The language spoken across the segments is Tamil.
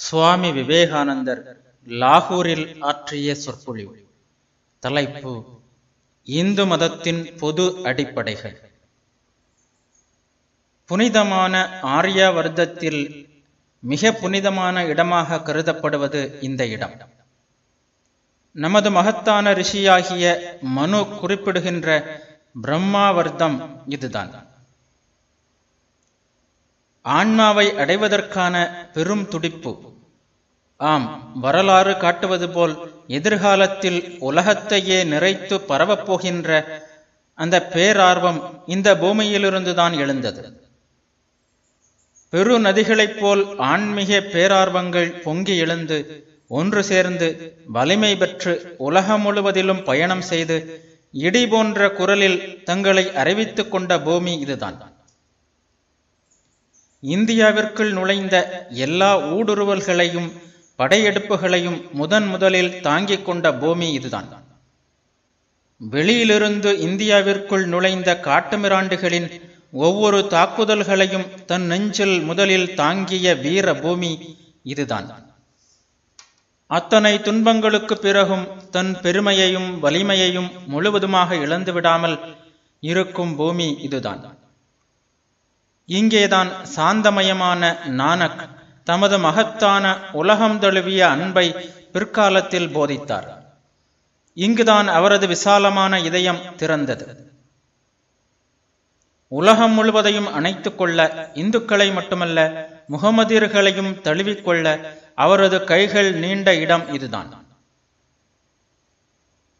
சுவாமி விவேகானந்தர் லாகூரில் ஆற்றிய சொற்பொழிவு. தலைப்பு இந்து மதத்தின் பொது அடிப்படைகள். புனிதமான ஆரியாவர்த்தத்தில் மிக புனிதமான இடமாக கருதப்படுவது இந்த இடம். நமது மகத்தான ரிஷியாகிய மனு குறிப்பிடுகின்ற பிரம்மாவர்த்தம் இதுதான். ஆன்மாவை அடைவதற்கான பெரும் துடிப்பு. ஆம் வரலாறு காட்டுவது போல் எதிர்காலத்தில் உலகத்தையே நிறைத்து பரவப்போகின்ற அந்த பேரார்வம் இந்த பூமியிலிருந்துதான் எழுந்தது. பெரு நதிகளைப் போல் ஆன்மீக பேரார்வங்கள் பொங்கி எழுந்து ஒன்று சேர்ந்து வலிமை பெற்று உலகம் முழுவதிலும் பயணம் செய்து இடி போன்ற குரலில் தங்களை அறிவித்துக் கொண்ட பூமி இதுதான். இந்தியாவிற்குள் நுழைந்த எல்லா ஊடுருவல்களையும் படையெடுப்புகளையும் முதன் முதலில் தாங்கிக் கொண்ட பூமி இதுதான். வெளியிலிருந்து இந்தியாவிற்குள் நுழைந்த காட்டுமிராண்டுகளின் ஒவ்வொரு தாக்குதல்களையும் தன் நெஞ்சில் முதலில் தாங்கிய வீர பூமி இதுதான். அத்தனை துன்பங்களுக்கு பிறகும் தன் பெருமையையும் வலிமையையும் முழுவதுமாக இழந்து விடாமல் இருக்கும் பூமி இதுதான். இங்கேதான் சாந்தமயமான நானக் தமது மகத்தான உலகம் தழுவிய அன்பை பிற்காலத்தில் போதித்தார். இங்குதான் அவரது விசாலமான இதயம் திறந்தது. உலகம் முழுவதையும் அணைத்துக் கொள்ள இந்துக்களை மட்டுமல்ல முகமதியர்களையும் தழுவிக்கொள்ள அவரது கைகள் நீண்ட இடம் இதுதான்.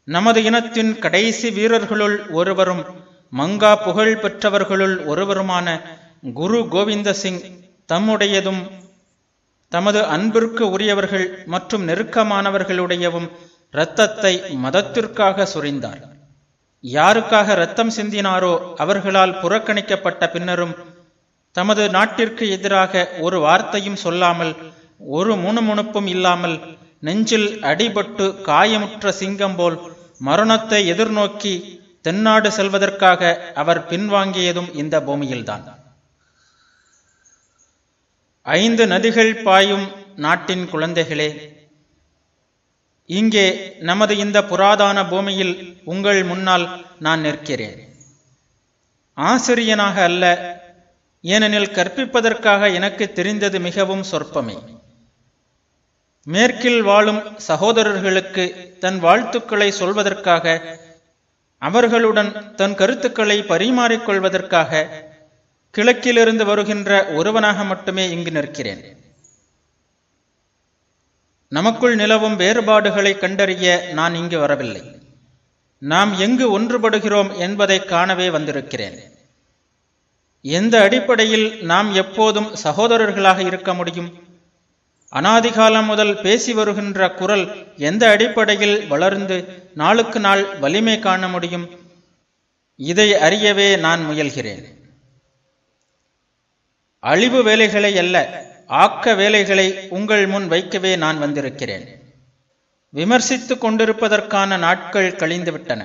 நமது இனத்தின் கடைசி வீரர்களுள் ஒருவரும் மங்கா புகழ் பெற்றவர்களுள் ஒருவருமான குரு கோவிந்த சிங் தம்முடையதும் தமது அன்பிற்கு உரியவர்கள் மற்றும் நெருக்கமானவர்களுடையவும் இரத்தத்தை மதத்திற்காக சுரிந்தார். யாருக்காக இரத்தம் சிந்தினாரோ அவர்களால் புறக்கணிக்கப்பட்ட பின்னரும் தமது நாட்டிற்கு எதிராக ஒரு வார்த்தையும் சொல்லாமல் ஒரு முணுமுணுப்பும் இல்லாமல் நெஞ்சில் அடிபட்டு காயமுற்ற சிங்கம் போல் மரணத்தை எதிர்நோக்கி தென்னாடு செல்வதற்காக அவர் பின்வாங்கியதும் இந்த பூமியில்தான். ஐந்து நதிகள் பாயும் நாட்டின் குழந்தைகளே இங்கே நமது இந்த புராதான பூமியில் உங்கள் முன்னால் நான் நிற்கிறேன். ஆசிரியனாக அல்ல ஏனெனில் கற்பிப்பதற்காக எனக்கு தெரிந்தது மிகவும் சொற்பமே. மேற்கில் வாழும் சகோதரர்களுக்கு தன் வாழ்த்துக்களை சொல்வதற்காக அவர்களுடன் தன் கருத்துக்களை பரிமாறிக்கொள்வதற்காக கிழக்கிலிருந்து வருகின்ற ஒருவனாக மட்டுமே இங்கு நிற்கிறேன். நமக்குள் நிலவும் வேறுபாடுகளை கண்டறிய நான் இங்கு வரவில்லை. நாம் எங்கு ஒன்றுபடுகிறோம் என்பதை காணவே வந்திருக்கிறேன். எந்த அடிப்படையில் நாம் எப்போதும் சகோதரர்களாக இருக்க முடியும்? அனாதிகாலம் முதல் பேசி வருகின்ற குரல் எந்த அடிப்படையில் வளர்ந்து நாளுக்கு நாள் வலிமை காண முடியும்? இதை அறியவே நான் முயல்கிறேன். அழிவு வேலைகளை அல்ல ஆக்க வேலைகளை உங்கள் முன் வைக்கவே நான் வந்திருக்கிறேன். விமர்சித்துக் கொண்டிருப்பதற்கான நாட்கள் கழிந்துவிட்டன.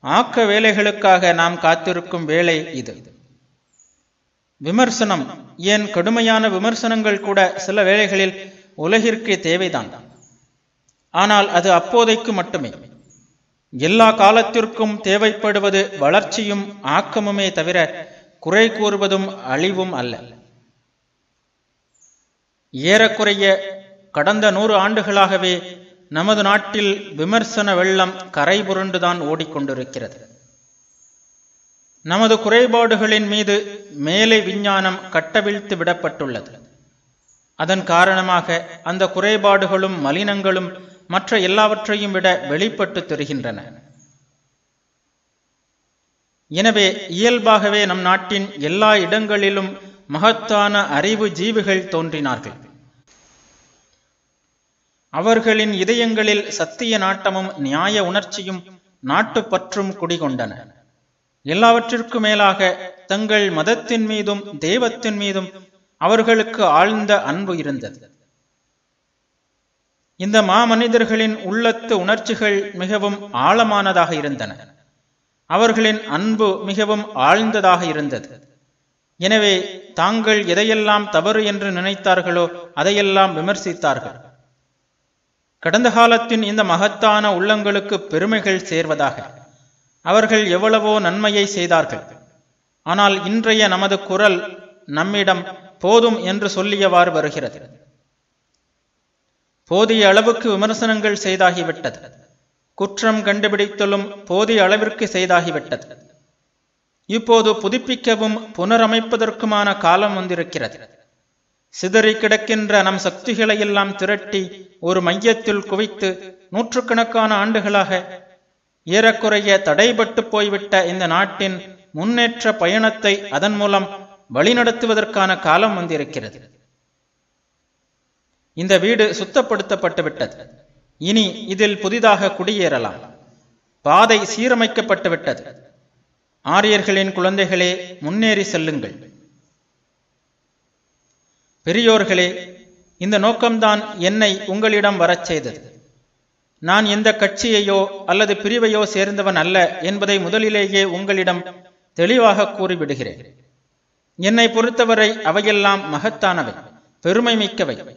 ஆக்க வேலைகளுக்காக நாம் காத்திருக்கும் வேலை இது. விமர்சனம் ஏன் கடுமையான விமர்சனங்கள் கூட சில வேளைகளில் உலகிற்கு தேவைதான். ஆனால் அது அப்போதைக்கு மட்டுமே. எல்லா காலத்திற்கும் தேவைப்படுவது வளர்ச்சியும் ஆக்கமுமே தவிர குறை கூறுவதும் அழிவும் அல்ல. ஏறக்குறைய கடந்த நூறு ஆண்டுகளாகவே நமது நாட்டில் விமர்சன வெள்ளம் கரை புரண்டுதான் ஓடிக்கொண்டிருக்கிறது. நமது குறைபாடுகளின் மீது மேலை விஞ்ஞானம் கட்டவிழ்த்து விடப்பட்டுள்ளது. அதன் காரணமாக அந்த குறைபாடுகளும் மலினங்களும் மற்ற எல்லாவற்றையும் விட வெளிப்பட்டு தெரிகின்றன. எனவே இயல்பாகவே நம் நாட்டின் எல்லா இடங்களிலும் மகத்தான அறிவு ஜீவிகள் தோன்றினார்கள். அவர்களின் இதயங்களில் சத்திய நாட்டமும் நியாய உணர்ச்சியும் நாட்டுப்பற்றும் குடிகொண்டன. எல்லாவற்றிற்கும் மேலாக தங்கள் மதத்தின் மீதும் தெய்வத்தின் மீதும் அவர்களுக்கு ஆழ்ந்த அன்பு இருந்தது. இந்த மாமனிதர்களின் உள்ளத்து உணர்ச்சிகள் மிகவும் ஆழமானதாக இருந்தன. அவர்களின் அன்பு மிகவும் ஆழ்ந்ததாக இருந்தது. எனவே தாங்கள் எதையெல்லாம் தவறு என்று நினைத்தார்களோ அதையெல்லாம் விமர்சித்தார்கள். கடந்த காலத்தின் இந்த மகத்தான உள்ளங்களுக்கு பெருமைகள் சேர்வதாக. அவர்கள் எவ்வளவோ நன்மையை செய்தார்கள். ஆனால் இன்றைய நமது குரல் நம்மிடம் போதும் என்று சொல்லியவாறு வருகிறது. போதிய அளவுக்கு விமர்சனங்கள் செய்தாகிவிட்டது. குற்றம் கண்டுபிடித்தலும் போதிய அளவிற்கு செய்தாகிவிட்டது. இப்போது புதுப்பிக்கவும் புனரமைப்பதற்குமான காலம் வந்திருக்கிறது. சிதறி கிடக்கின்ற நம் சக்திகளை எல்லாம் திரட்டி ஒரு மையத்தில் குவித்து நூற்றுக்கணக்கான ஆண்டுகளாக ஏறக்குறைய தடைபட்டு போய்விட்ட இந்த நாட்டின் முன்னேற்ற பயணத்தை அதன் மூலம் வழிநடத்துவதற்கான காலம் வந்திருக்கிறது. இந்த வீடு சுத்தப்படுத்தப்பட்டு விட்டது இனி இதில் புதிதாக குடியேறலாம். பாதை சீரமைக்கப்பட்டு விட்டது ஆரியர்களின் குழந்தைகளே முன்னேறி செல்லுங்கள். பெரியோர்களே இந்த நோக்கம்தான் என்னை உங்களிடம் வரச் செய்தது. நான் எந்த கட்சியையோ அல்லது பிரிவையோ சேர்ந்தவன் அல்ல என்பதை முதலிலேயே உங்களிடம் தெளிவாக கூறிவிடுகிறேன். என்னை பொறுத்தவரை அவையெல்லாம் மகத்தானவை பெருமை மிக்கவை.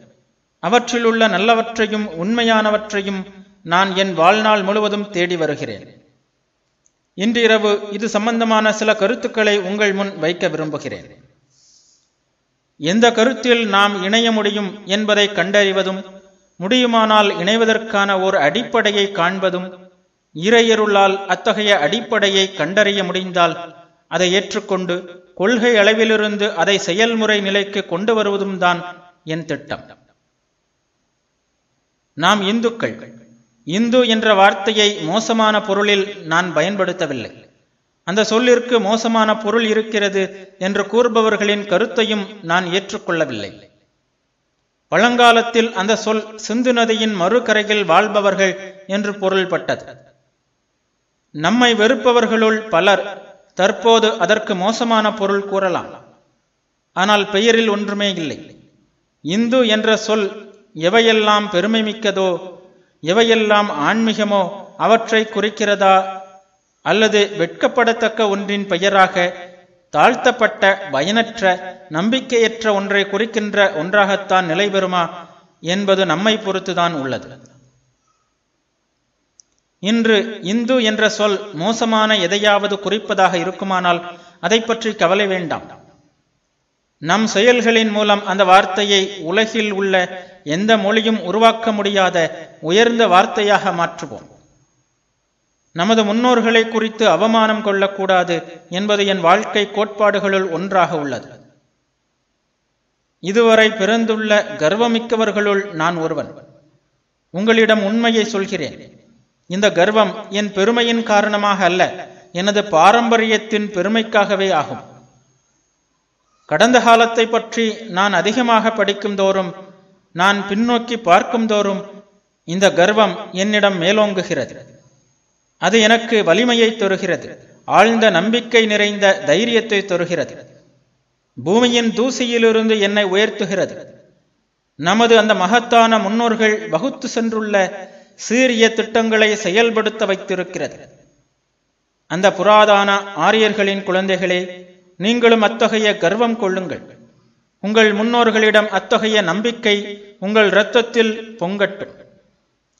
அவற்றிலுள்ள நல்லவற்றையும் உண்மையானவற்றையும் நான் என் வாழ்நாள் முழுவதும் தேடி வருகிறேன். இன்றிரவு இது சம்பந்தமான சில கருத்துக்களை உங்கள் முன் வைக்க விரும்புகிறேன். எந்த கருத்தில் நாம் இணைய முடியும் என்பதை கண்டறிவதும் முடியுமானால் இணைவதற்கான ஒரு அடிப்படையை காண்பதும் இறையருளால் அத்தகைய அடிப்படையை கண்டறிய முடிந்தால் அதை ஏற்றுக்கொண்டு கொள்கை அளவிலிருந்து அதை செயல்முறை நிலைக்கு கொண்டு வருவதும் தான் என் திட்டம். நாம் இந்துக்கள் இந்து என்ற வார்த்தையை மோசமான பொருளில் நான் பயன்படுத்தவில்லை. அந்த சொல்லிற்கு மோசமான பொருள் இருக்கிறது என்று கூறுபவர்களின் கருத்தையும் நான் ஏற்றுக்கொள்ளவில்லை. பழங்காலத்தில் அந்த சொல் சிந்து நதியின் மறுகரையில் வாழ்பவர்கள் என்று பொருள்பட்டது. நம்மை வெறுப்பவர்களுள் பலர் தற்போது அதற்கு மோசமான பொருள் கூறலாம். ஆனால் பெயரில் ஒன்றுமே இல்லை. இந்து என்ற சொல் எவையெல்லாம் பெருமை மிக்கதோ எவையெல்லாம் ஆன்மீகமோ அவற்றை குறிக்கிறதா? அல்லது வெட்கப்படத்தக்க ஒன்றின் பெயராக தாழ்த்தப்பட்ட பயனற்ற நம்பிக்கையற்ற ஒன்றை குறிக்கின்ற ஒன்றாகத்தான் நிலை பெறுமா என்பது நம்மை பொறுத்துதான் உள்ளது. இன்று இந்து என்ற சொல் மோசமான எதையாவது குறிப்பதாக இருக்குமானால் அதை பற்றி கவலை வேண்டாம். நம் செயல்களின் மூலம் அந்த வார்த்தையை உலகில் உள்ள எந்த மொழியும் உருவாக்க முடியாத உயர்ந்த வார்த்தையாக மாற்றுவோம். நமது முன்னோர்களை குறித்து அவமானம் கொள்ளக்கூடாது என்பது என் வாழ்க்கை கோட்பாடுகளுள் ஒன்றாக உள்ளது. இதுவரை பிறந்துள்ள கர்வமிக்கவர்களுள் நான் ஒருவன். உங்களிடம் உண்மையை சொல்கிறேன். இந்த கர்வம் என் பெருமையின் காரணமாக அல்ல எனது பாரம்பரியத்தின் பெருமைக்காகவே ஆகும். கடந்த காலத்தை பற்றி நான் அதிகமாக படிக்கும் தோறும் நான் பின்னோக்கி பார்க்கும்தோறும் இந்த கர்வம் என்னிடம் மேலோங்குகிறது. அது எனக்கு வலிமையை தருகிறது. ஆழ்ந்த நம்பிக்கை நிறைந்த தைரியத்தை தருகிறது. பூமியின் தூசியிலிருந்து என்னை உயர்த்துகிறது. நமது அந்த மகத்தான முன்னோர்கள் வகுத்து சென்றுள்ள சீரிய திட்டங்களை செயல்படுத்த வைத்திருக்கிறது. அந்த புராதான ஆரியர்களின் குழந்தைகளே நீங்களும் அத்தகைய கர்வம் கொள்ளுங்கள். உங்கள் முன்னோர்களிடம் அத்தகைய நம்பிக்கை உங்கள் இரத்தத்தில் பொங்கட்டும்.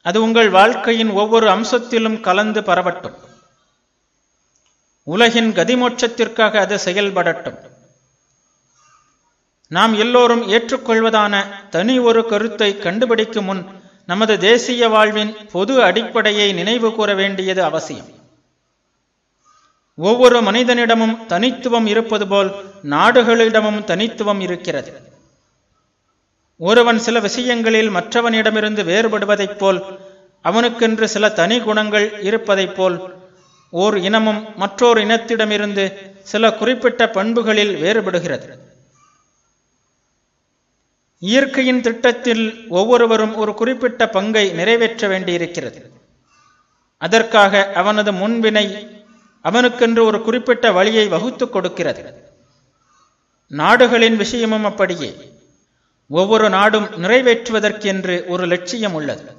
அது உங்கள் வாழ்க்கையின் ஒவ்வொரு அம்சத்திலும் கலந்து பரவட்டும். உலகின் கதிமோட்சத்திற்காக அது செயல்படட்டும். நாம் எல்லோரும் ஏற்றுக்கொள்வதான தனி ஒரு கருத்தை கண்டுபிடிக்கும் முன் நமது தேசிய வாழ்வின் பொது அடிப்படையை நினைவு கூற வேண்டியது அவசியம். ஒவ்வொரு மனிதனிடமும் தனித்துவம் இருப்பது போல் நாடுகளிடமும் தனித்துவம் இருக்கிறது. ஒருவன் சில விஷயங்களில் மற்றவனிடமிருந்து வேறுபடுவதைப் போல் அவனுக்கென்று சில தனி குணங்கள் இருப்பதைப் போல் ஓர் இனமும் மற்றோர் இனத்திடமிருந்து சில குறிப்பிட்ட பண்புகளில் வேறுபடுகிறது. இயற்கையின் திட்டத்தில் ஒவ்வொருவரும் ஒரு குறிப்பிட்ட பங்கை நிறைவேற்ற வேண்டியிருக்கிறது. அதற்காக அவனது முன்வினை அவனுக்கென்று ஒரு குறிப்பிட்ட வழியை வகுத்துக் கொடுக்கிறது. நாடுகளின் விஷயமும் அப்படியே. ஒவ்வொரு நாடும் நிறைவேற்றுவதற்கென்று ஒரு லட்சியம் உள்ளது.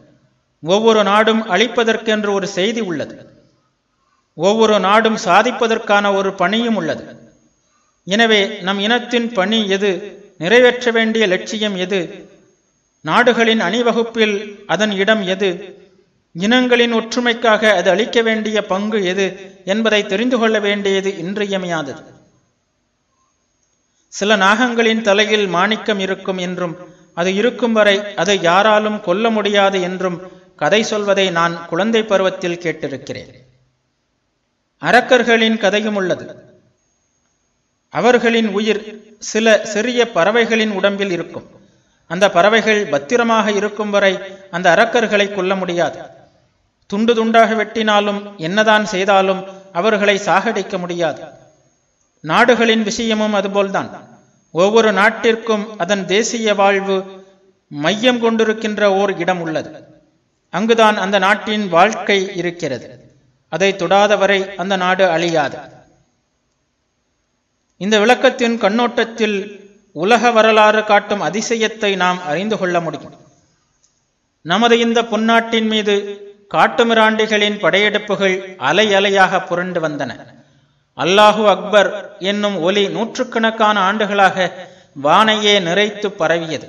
ஒவ்வொரு நாடும் அழிப்பதற்கென்று ஒரு செய்தி உள்ளது. ஒவ்வொரு நாடும் சாதிப்பதற்கான ஒரு பணியும் உள்ளது. எனவே நம் இனத்தின் பணி எது? நிறைவேற்ற வேண்டிய லட்சியம் எது? நாடுகளின் அணிவகுப்பில் அதன் இடம் எது? இனங்களின் ஒற்றுமைக்காக அது அளிக்க வேண்டிய பங்கு எது? என்பதை தெரிந்து கொள்ள வேண்டியது இன்றியமையாதது. சில நாகங்களின் தலையில் மாணிக்கம் இருக்கும் என்றும் அது இருக்கும் வரை அதை யாராலும் கொல்ல முடியாது என்றும் கதை சொல்வதை நான் குழந்தை பருவத்தில் கேட்டிருக்கிறேன். அரக்கர்களின் கதையும் உள்ளது. அவர்களின் உயிர் சில சிறிய பறவைகளின் உடம்பில் இருக்கும். அந்த பறவைகள் பத்திரமாக இருக்கும் வரை அந்த அரக்கர்களை கொல்ல முடியாது. துண்டு துண்டாக வெட்டினாலும் என்னதான் செய்தாலும் அவர்களை சாகடிக்க முடியாது. நாடுகளின் விஷயமும் அதுபோல்தான். ஒவ்வொரு நாட்டிற்கும் அதன் தேசிய வாழ்வு மையம் கொண்டிருக்கின்ற ஓர் இடம் உள்ளது. அங்குதான் அந்த நாட்டின் வாழ்க்கை இருக்கிறது. அதை தொடாதவரை அந்த நாடு அழியாது. இந்த விளக்கத்தின் கண்ணோட்டத்தில் உலக வரலாறு காட்டும் அதிசயத்தை நாம் அறிந்து கொள்ள முடியும். நமது இந்த பொன்னாட்டின் மீது காட்டுமிராண்டிகளின் படையெடுப்புகள் அலை அலையாக புரண்டு வந்தன. அல்லாஹு அக்பர் என்னும் ஒலி நூற்றுக்கணக்கான ஆண்டுகளாக வானையே நிறைத்து பரவியது.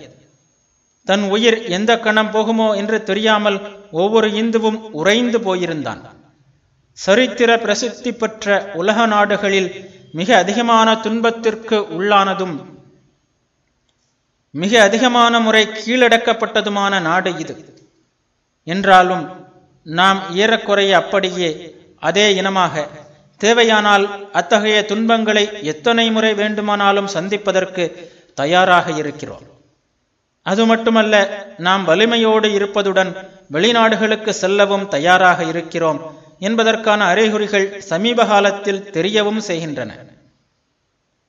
தன் உயிர் எந்த கணம் போகுமோ என்று தெரியாமல் ஒவ்வொரு இந்துவும் உறைந்து போயிருந்தான். சரித்திர பிரசித்தி பெற்ற உலக நாடுகளில் மிக அதிகமான துன்பத்திற்கு உள்ளானதும் மிக அதிகமான முறை கீழடக்கப்பட்டதுமான நாடு இது. என்றாலும் நாம் ஏறக்குறைய அப்படியே அதே இனமாக தேவையானால் அத்தகைய துன்பங்களை எத்தனை முறை வேண்டுமானாலும் சந்திப்பதற்கு தயாராக இருக்கிறோம். அது மட்டுமல்ல நாம் வலிமையோடு இருப்பதுடன் வெளிநாடுகளுக்கு செல்லவும் தயாராக இருக்கிறோம் என்பதற்கான அறிகுறிகள் சமீப காலத்தில் தெரியவும் செய்கின்றன.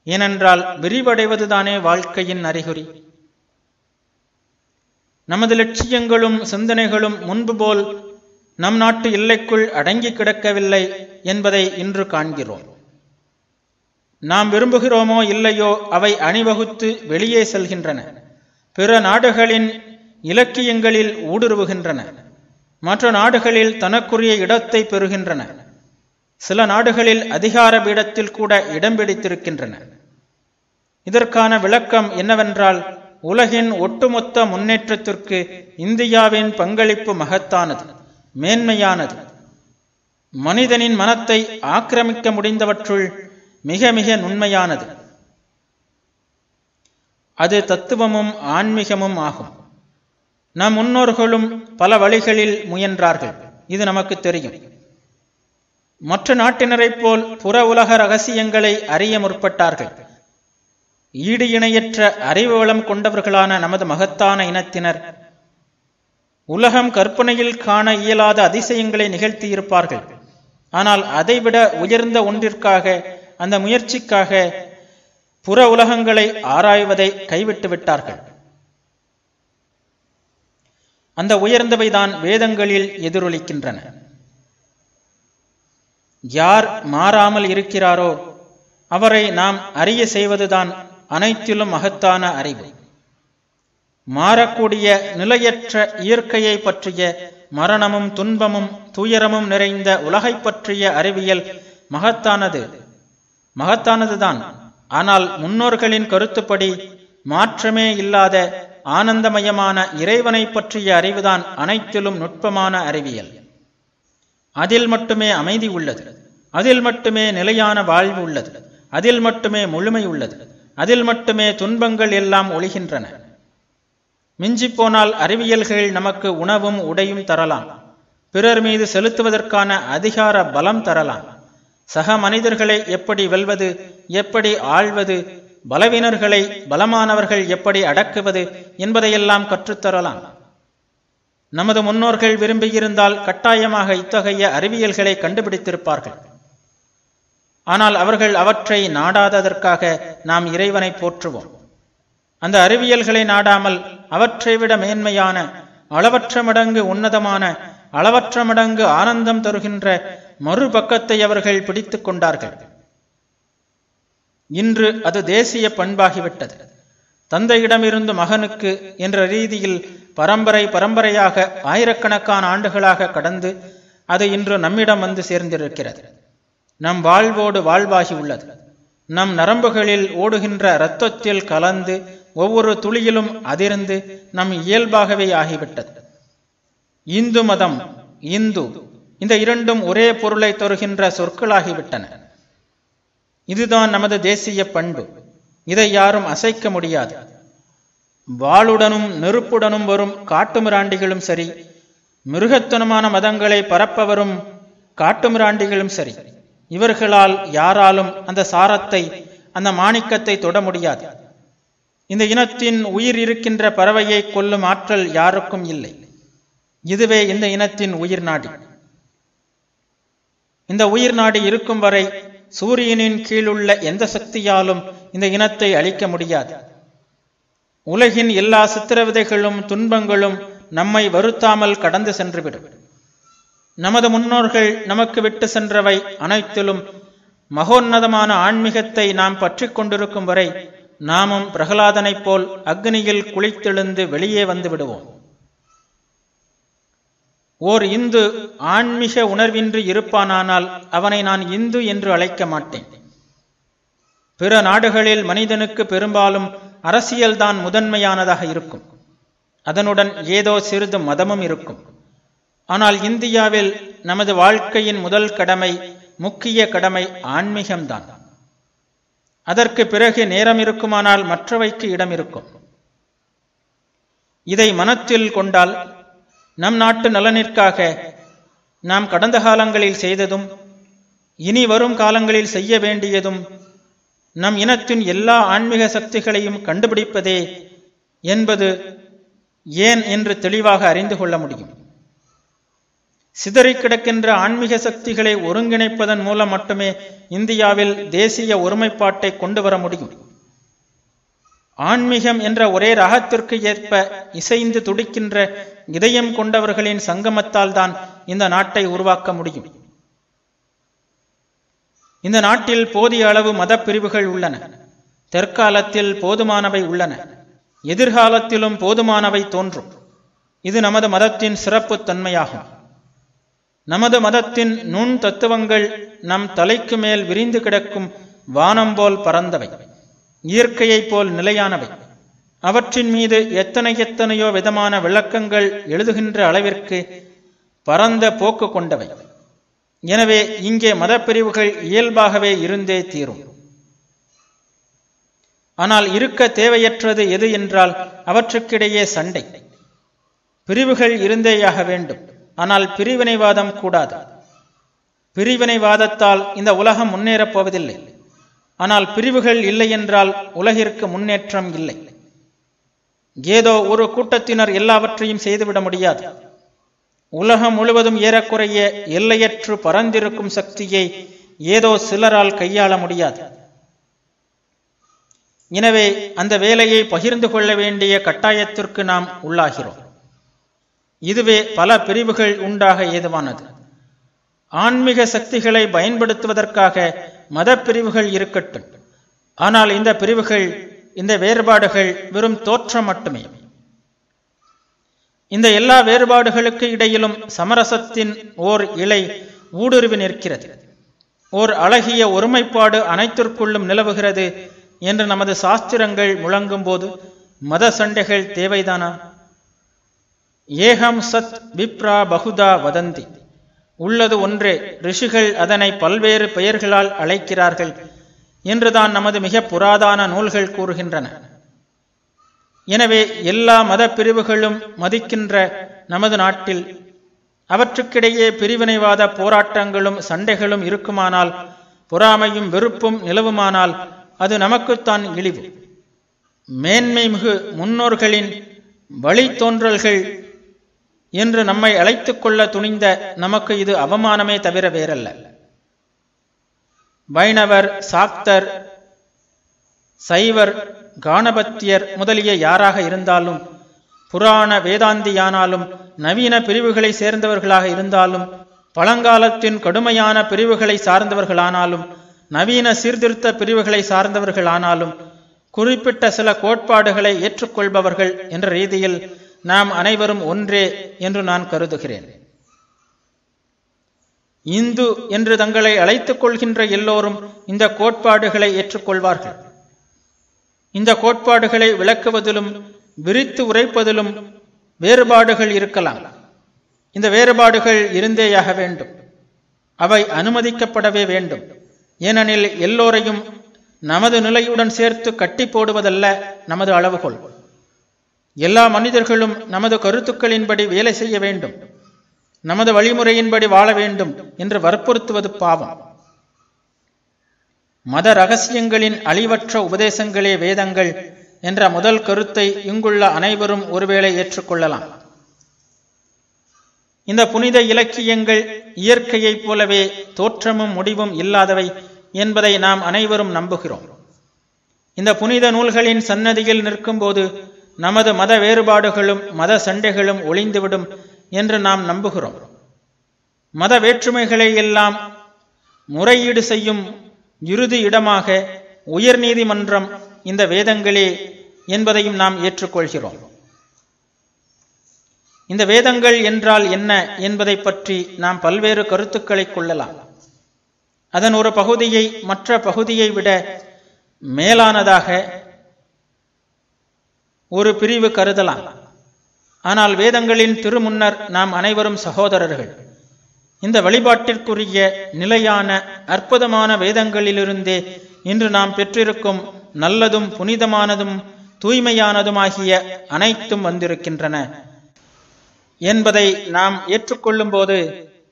ஏனென்றால் விரிவடைவதுதானே வாழ்க்கையின் அறிகுறி. நமது லட்சியங்களும் சிந்தனைகளும் முன்பு போல் நம் நாட்டு எல்லைக்குள் அடங்கி கிடக்கவில்லை என்பதை இன்று காண்கிறோம். நாம் விரும்புகிறோமோ இல்லையோ அவை அணிவகுத்து வெளியே செல்கின்றன. பிற நாடுகளின் இலக்கியங்களில் ஊடுருவுகின்றன. மற்ற நாடுகளில் தனக்குரிய இடத்தை பெறுகின்றன. சில நாடுகளில் அதிகார பீடத்தில் கூட இடம் பிடித்திருக்கின்றன. இதற்கான விளக்கம் என்னவென்றால் உலகின் ஒட்டுமொத்த முன்னேற்றத்திற்கு இந்தியாவின் பங்களிப்பு மகத்தானது மேன்மையானது. மனிதனின் மனத்தை ஆக்கிரமிக்க முடிந்தவற்றுள் மிக மிக நுண்மையானது. அது தத்துவமும் ஆன்மீகமும் ஆகும். நம் முன்னோர்களும் பல வழிகளில் முயன்றார்கள். இது நமக்கு தெரியும். மற்ற நாட்டினரைப் போல் புற உலக ரகசியங்களை அறிய முற்பட்டார்கள். ஈடு இணையற்ற அறிவு வளம் கொண்டவர்களான நமது மகத்தான இனத்தினர் உலகம் கற்பனையில் காண இயலாத அதிசயங்களை நிகழ்த்தியிருப்பார்கள். ஆனால் அதைவிட உயர்ந்த ஒன்றிற்காக அந்த முயற்சிக்காக புற உலகங்களை ஆராய்வதை கைவிட்டு விட்டார்கள். அந்த உயர்ந்தவைதான் வேதங்களில் எதிரொலிக்கின்றன. யார் மாறாமல் இருக்கிறாரோ அவரை நாம் அறிய செய்வதுதான் அனைத்திலும் மகத்தான அறிவு. மாறக்கூடிய நிலையற்ற இயற்கையை பற்றிய மரணமும் துன்பமும் துயரமும் நிறைந்த உலகை பற்றிய அறிவியல் மகத்தானது. மகத்தானதுதான். ஆனால் முன்னோர்களின் கருத்துப்படி மாற்றமே இல்லாத ஆனந்தமயமான இறைவனை பற்றிய அறிவுதான் அனைத்திலும் நுட்பமான அறிவியல். அதில் மட்டுமே அமைதி உள்ளது. அதில் மட்டுமே நிலையான வாழ்வு உள்ளது. அதில் மட்டுமே முழுமை உள்ளது. அதில் மட்டுமே துன்பங்கள் எல்லாம் ஒழிகின்றன. மிஞ்சிப்போனால் அறிவியல்கள் நமக்கு உணவும் உடையும் தரலாம். பிறர் மீது செலுத்துவதற்கான அதிகார பலம் தரலாம். சக மனிதர்களை எப்படி வெல்வது எப்படி ஆழ்வது பலவீனர்களை பலமானவர்கள் எப்படி அடக்குவது என்பதையெல்லாம் கற்றுத்தரலாம். நமது முன்னோர்கள் விரும்பியிருந்தால் கட்டாயமாக இத்தகைய அறிவியல்களை கண்டுபிடித்திருப்பார்கள். ஆனால் அவர்கள் அவற்றை நாடாததற்காக நாம் இறைவனை போற்றுவோம். அந்த அறிவியல்களை நாடாமல் அவற்றை விட மேன்மையான அளவற்ற மடங்கு உன்னதமான அளவற்ற மடங்கு ஆனந்தம் தருகின்ற மறுபக்கத்தை அவர்கள் பிடித்துக் கொண்டார்கள். இன்று அது தேசிய பண்பாகிவிட்டது. தந்தையிடமிருந்து மகனுக்கு என்ற ரீதியில் பரம்பரை பரம்பரையாக ஆயிரக்கணக்கான ஆண்டுகளாக கடந்து அது இன்று நம்மிடம் வந்து சேர்ந்திருக்கிறது. நம் வாழ்வோடு வாழ்வாகி உள்ளது. நம் நரம்புகளில் ஓடுகின்ற இரத்தத்தில் கலந்து ஒவ்வொரு துளியிலும் அதிர்ந்து நம் இயல்பாகவே ஆகிவிட்டது. இந்து மதம் இந்து இந்த இரண்டும் ஒரே பொருளை தருகின்ற சொற்களாகிவிட்டன. இதுதான் நமது தேசிய பண்பு. இதை யாரும் அசைக்க முடியாது. வாளுடனும் நெருப்புடனும் வரும் காட்டுமிராண்டிகளும் சரி மிருகத்தனமான மதங்களை பரப்பவரும் காட்டுமிராண்டிகளும் சரி இவர்களால் யாராலும் அந்த சாரத்தை அந்த மாணிக்கத்தை தொட முடியாது. இந்த இனத்தின் உயிர் இருக்கின்ற பறவையை கொல்லும் ஆற்றல் யாருக்கும் இல்லை. இதுவே இந்த இனத்தின் உயிர் நாடி. இந்த உயிர் நாடி இருக்கும் வரை சூரியனின் கீழுள்ள எந்த சக்தியாலும் இந்த இனத்தை அழிக்க முடியாது. உலகின் எல்லா சித்திரவிதைகளும் துன்பங்களும் நம்மை வருத்தாமல் கடந்து சென்றுவிடும். நமது முன்னோர்கள் நமக்கு விட்டு சென்றவை அனைத்திலும் மகோன்னதமான ஆன்மீகத்தை நாம் பற்றி கொண்டிருக்கும் வரை நாமும் பிரகலாதனைப் போல் அக்னியில் குளித்தெழுந்து வெளியே வந்து விடுவோம். ஓர் இந்து ஆன்மீக உணர்வின்றி இருப்பானானால் அவனை நான் இந்து என்று அழைக்க மாட்டேன். பிற நாடுகளில் மனிதனுக்கு பெரும்பாலும் அரசியல்தான் முதன்மையானதாக இருக்கும். அதனுடன் ஏதோ சிறிது மதமும் இருக்கும். ஆனால் இந்தியாவில் நமது வாழ்க்கையின் முதல் கடமை முக்கிய கடமை ஆன்மீகம்தான். அதற்கு பிறகு நேரம் இருக்குமானால் மற்றவைக்கு இடம் இருக்கும். இதை மனத்தில் கொண்டால் நம் நாட்டு நலனிற்காக நாம் கடந்த காலங்களில் செய்ததும் இனி வரும் காலங்களில் செய்ய வேண்டியதும் நம் இனத்தின் எல்லா ஆன்மீக சக்திகளையும் கண்டுபிடிப்பதே என்பது ஏன் என்று தெளிவாக அறிந்து கொள்ள முடியும். சிதறி கிடக்கின்ற ஆன்மீக சக்திகளை ஒருங்கிணைப்பதன் மூலம் மட்டுமே இந்தியாவில் தேசிய ஒருமைப்பாட்டை கொண்டு வர முடியும். ஆன்மீகம் என்ற ஒரே ராகத்திற்கு ஏற்ப இசைந்து துடிக்கின்ற இதயம் கொண்டவர்களின் சங்கமத்தால் தான் இந்த நாட்டை உருவாக்க முடியும். இந்த நாட்டில் போதிய அளவு மத பிரிவுகள் உள்ளன. தற்காலத்தில் போதுமானவை உள்ளன. எதிர்காலத்திலும் போதுமானவை தோன்றும். இது நமது மதத்தின் சிறப்பு தன்மையாகும். நமது மதத்தின் நுண் தத்துவங்கள் நம் தலைக்கு மேல் விரிந்து கிடக்கும் வானம் போல் பறந்தவை இயற்கையைப் போல் நிலையானவை. அவற்றின் மீது எத்தனை எத்தனையோ விதமான விளக்கங்கள் எழுதுகின்ற அளவிற்கு பரந்த போக்கு கொண்டவை. எனவே இங்கே மதப்பிரிவுகள் இயல்பாகவே இருந்தே தீரும். ஆனால் இருக்க தேவையற்றது எது என்றால் அவற்றுக்கிடையே சண்டை. பிரிவுகள் இருந்தேயாக வேண்டும். ஆனால் பிரிவினைவாதம் கூடாது. பிரிவினைவாதத்தால் இந்த உலகம் முன்னேறப் போவதில்லை. ஆனால் பிரிவுகள் இல்லை என்றால் உலகிற்கு முன்னேற்றம் இல்லை. ஏதோ ஒரு கூட்டத்தினர் எல்லாவற்றையும் செய்துவிட முடியாது. உலகம் முழுவதும் ஏறக்குறைய எல்லையற்று பறந்திருக்கும் சக்தியை ஏதோ சிலரால் கையாள முடியாது. எனவே அந்த வேலையை பகிர்ந்து கொள்ள வேண்டிய கட்டாயத்திற்கு நாம் உள்ளாகிறோம். இதுவே பல பிரிவுகள் உண்டாக ஏதுவானது. ஆன்மீக சக்திகளை பயன்படுத்துவதற்காக மத பிரிவுகள் இருக்கட்டும். ஆனால் இந்த பிரிவுகள் இந்த வேறுபாடுகள் வெறும் தோற்றம் மட்டுமே. இந்த எல்லா வேறுபாடுகளுக்கு இடையிலும் சமரசத்தின் ஓர் இலை ஊடுருவி நிற்கிறது. ஓர் அழகிய ஒருமைப்பாடு அனைத்திற்குள்ளும் நிலவுகிறது என்று நமது சாஸ்திரங்கள் முழங்கும் போது மத சண்டைகள் தேவைதானா? ஏகம் சத் விப்ரா பகுதா வதந்தி. உள்ளது ஒன்றே ரிஷிகள் அதனை பல்வேறு பெயர்களால் அழைக்கிறார்கள் என்றுதான் நமது மிக புராதான நூல்கள் கூறுகின்றன. எனவே எல்லா மத பிரிவுகளும் மதிக்கின்ற நமது நாட்டில் அவற்றுக்கிடையே பிரிவினைவாத போராட்டங்களும் சண்டைகளும் இருக்குமானால் பொறாமையும் வெறுப்பும் நிலவுமானால் அது நமக்குத்தான் இழிவு. மேன்மை மிகு முன்னோர்களின் வழித்தோன்றல்கள் என்று நம்மை அழைத்துக் கொள்ள துணிந்த நமக்கு இது அவமானமே தவிர வேறல்ல. வைணவர் சாக்தர் சைவர் கானபத்தியர் முதலிய யாராக இருந்தாலும் புராண வேதாந்தியானாலும் நவீன பிரிவுகளை சேர்ந்தவர்களாக இருந்தாலும் பழங்காலத்தின் கடுமையான பிரிவுகளை சார்ந்தவர்களானாலும் நவீன சீர்திருத்த பிரிவுகளை சார்ந்தவர்களானாலும் குறிப்பிட்ட சில கோட்பாடுகளை ஏற்றுக்கொள்பவர்கள் என்ற ரீதியில் நாம் அனைவரும் ஒன்றே என்று நான் கருதுகிறேன். இந்து என்று தங்களை அழைத்துக் கொள்கின்ற எல்லோரும் இந்த கோட்பாடுகளை ஏற்றுக்கொள்வார்கள். இந்த கோட்பாடுகளை விளக்குவதிலும் விரித்து உரைப்பதிலும் வேறுபாடுகள் இருக்கலாம். இந்த வேறுபாடுகள் இருந்தேயாக வேண்டும். அவை அனுமதிக்கப்படவே வேண்டும். ஏனெனில் எல்லோரையும் நமது நிலையுடன் சேர்த்து கட்டி போடுவதல்ல நமது அளவுகோல். எல்லா மனிதர்களும் நமது கருத்துக்களின்படி வேலை செய்ய வேண்டும். நமது வழிமுறையின்படி வாழ வேண்டும் என்று வற்புறுத்துவது பாவம். மத ரகசியங்களின் அழிவற்ற உபதேசங்களே வேதங்கள் என்ற முதல் கருத்தை இங்குள்ள அனைவரும் ஒருவேளை ஏற்றுக்கொள்ளலாம். இந்த புனித இலக்கியங்கள் இயற்கையைப் போலவே தோற்றமும் முடிவும் இல்லாதவை என்பதை நாம் அனைவரும் நம்புகிறோம். இந்த புனித நூல்களின் சன்னதியில் நிற்கும்போது நமது மத வேறுபாடுகளும் மத சண்டைகளும் ஒளிந்துவிடும் என்று நாம் நம்புகிறோம். மத வேற்றுமைகளை எல்லாம் முறையீடு செய்யும் இறுதி இடமாக உயர்நீதிமன்றம் இந்த வேதங்களே என்பதையும் நாம் ஏற்றுக்கொள்கிறோம். இந்த வேதங்கள் என்றால் என்ன என்பதை பற்றி நாம் பல்வேறு கருத்துக்களை கொள்ளலாம். அதன் ஒரு பகுதியை மற்ற பகுதியை விட மேலானதாக ஒரு பிரிவு கருதலாம். ஆனால் வேதங்களின் திருமுன்னர் நாம் அனைவரும் சகோதரர்கள். இந்த வழிபாட்டிற்குரிய நிலையான அற்புதமான வேதங்களிலிருந்தே இன்று நாம் பெற்றிருக்கும் நல்லதும் புனிதமானதும் தூய்மையானதுமாகிய அனைத்தும் வந்திருக்கின்றன. என்பதை நாம் ஏற்றுக்கொள்ளும் போது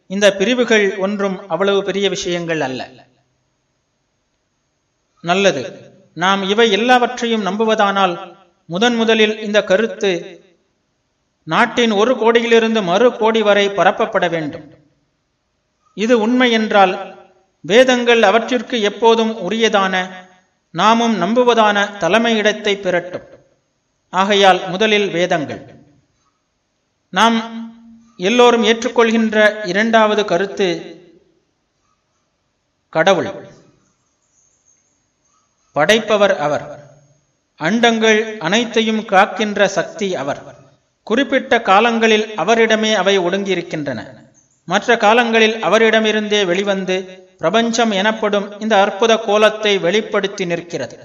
இந்த பிரிவுகள் ஒன்றும் அவ்வளவு பெரிய விஷயங்கள் அல்ல. நல்லது. நாம் இவை எல்லாவற்றையும் நம்புவதானால் முதன் முதலில் இந்த கருத்து நாட்டின் ஒரு கோடியிலிருந்து மறு கோடி வரை பரப்பப்பட வேண்டும். இது உண்மை என்றால் வேதங்கள் அவற்றிற்கு எப்போதும் உரியதான நாமும் நம்புவதான தலைமையிடத்தை பெறட்டும். ஆகையால் முதலில் வேதங்கள். நாம் எல்லோரும் ஏற்றுக்கொள்கின்ற இரண்டாவது கருத்து கடவுள். படைப்பவர் அவர். அண்டங்கள் அனைத்தையும் காக்கின்ற சக்தி அவர். குறிப்பிட்ட காலங்களில் அவரிடமே அவை ஒடுங்கியிருக்கின்றன. மற்ற காலங்களில் அவரிடமிருந்தே வெளிவந்து பிரபஞ்சம் எனப்படும் இந்த அற்புத கோலத்தை வெளிப்படுத்தி நிற்கிறது.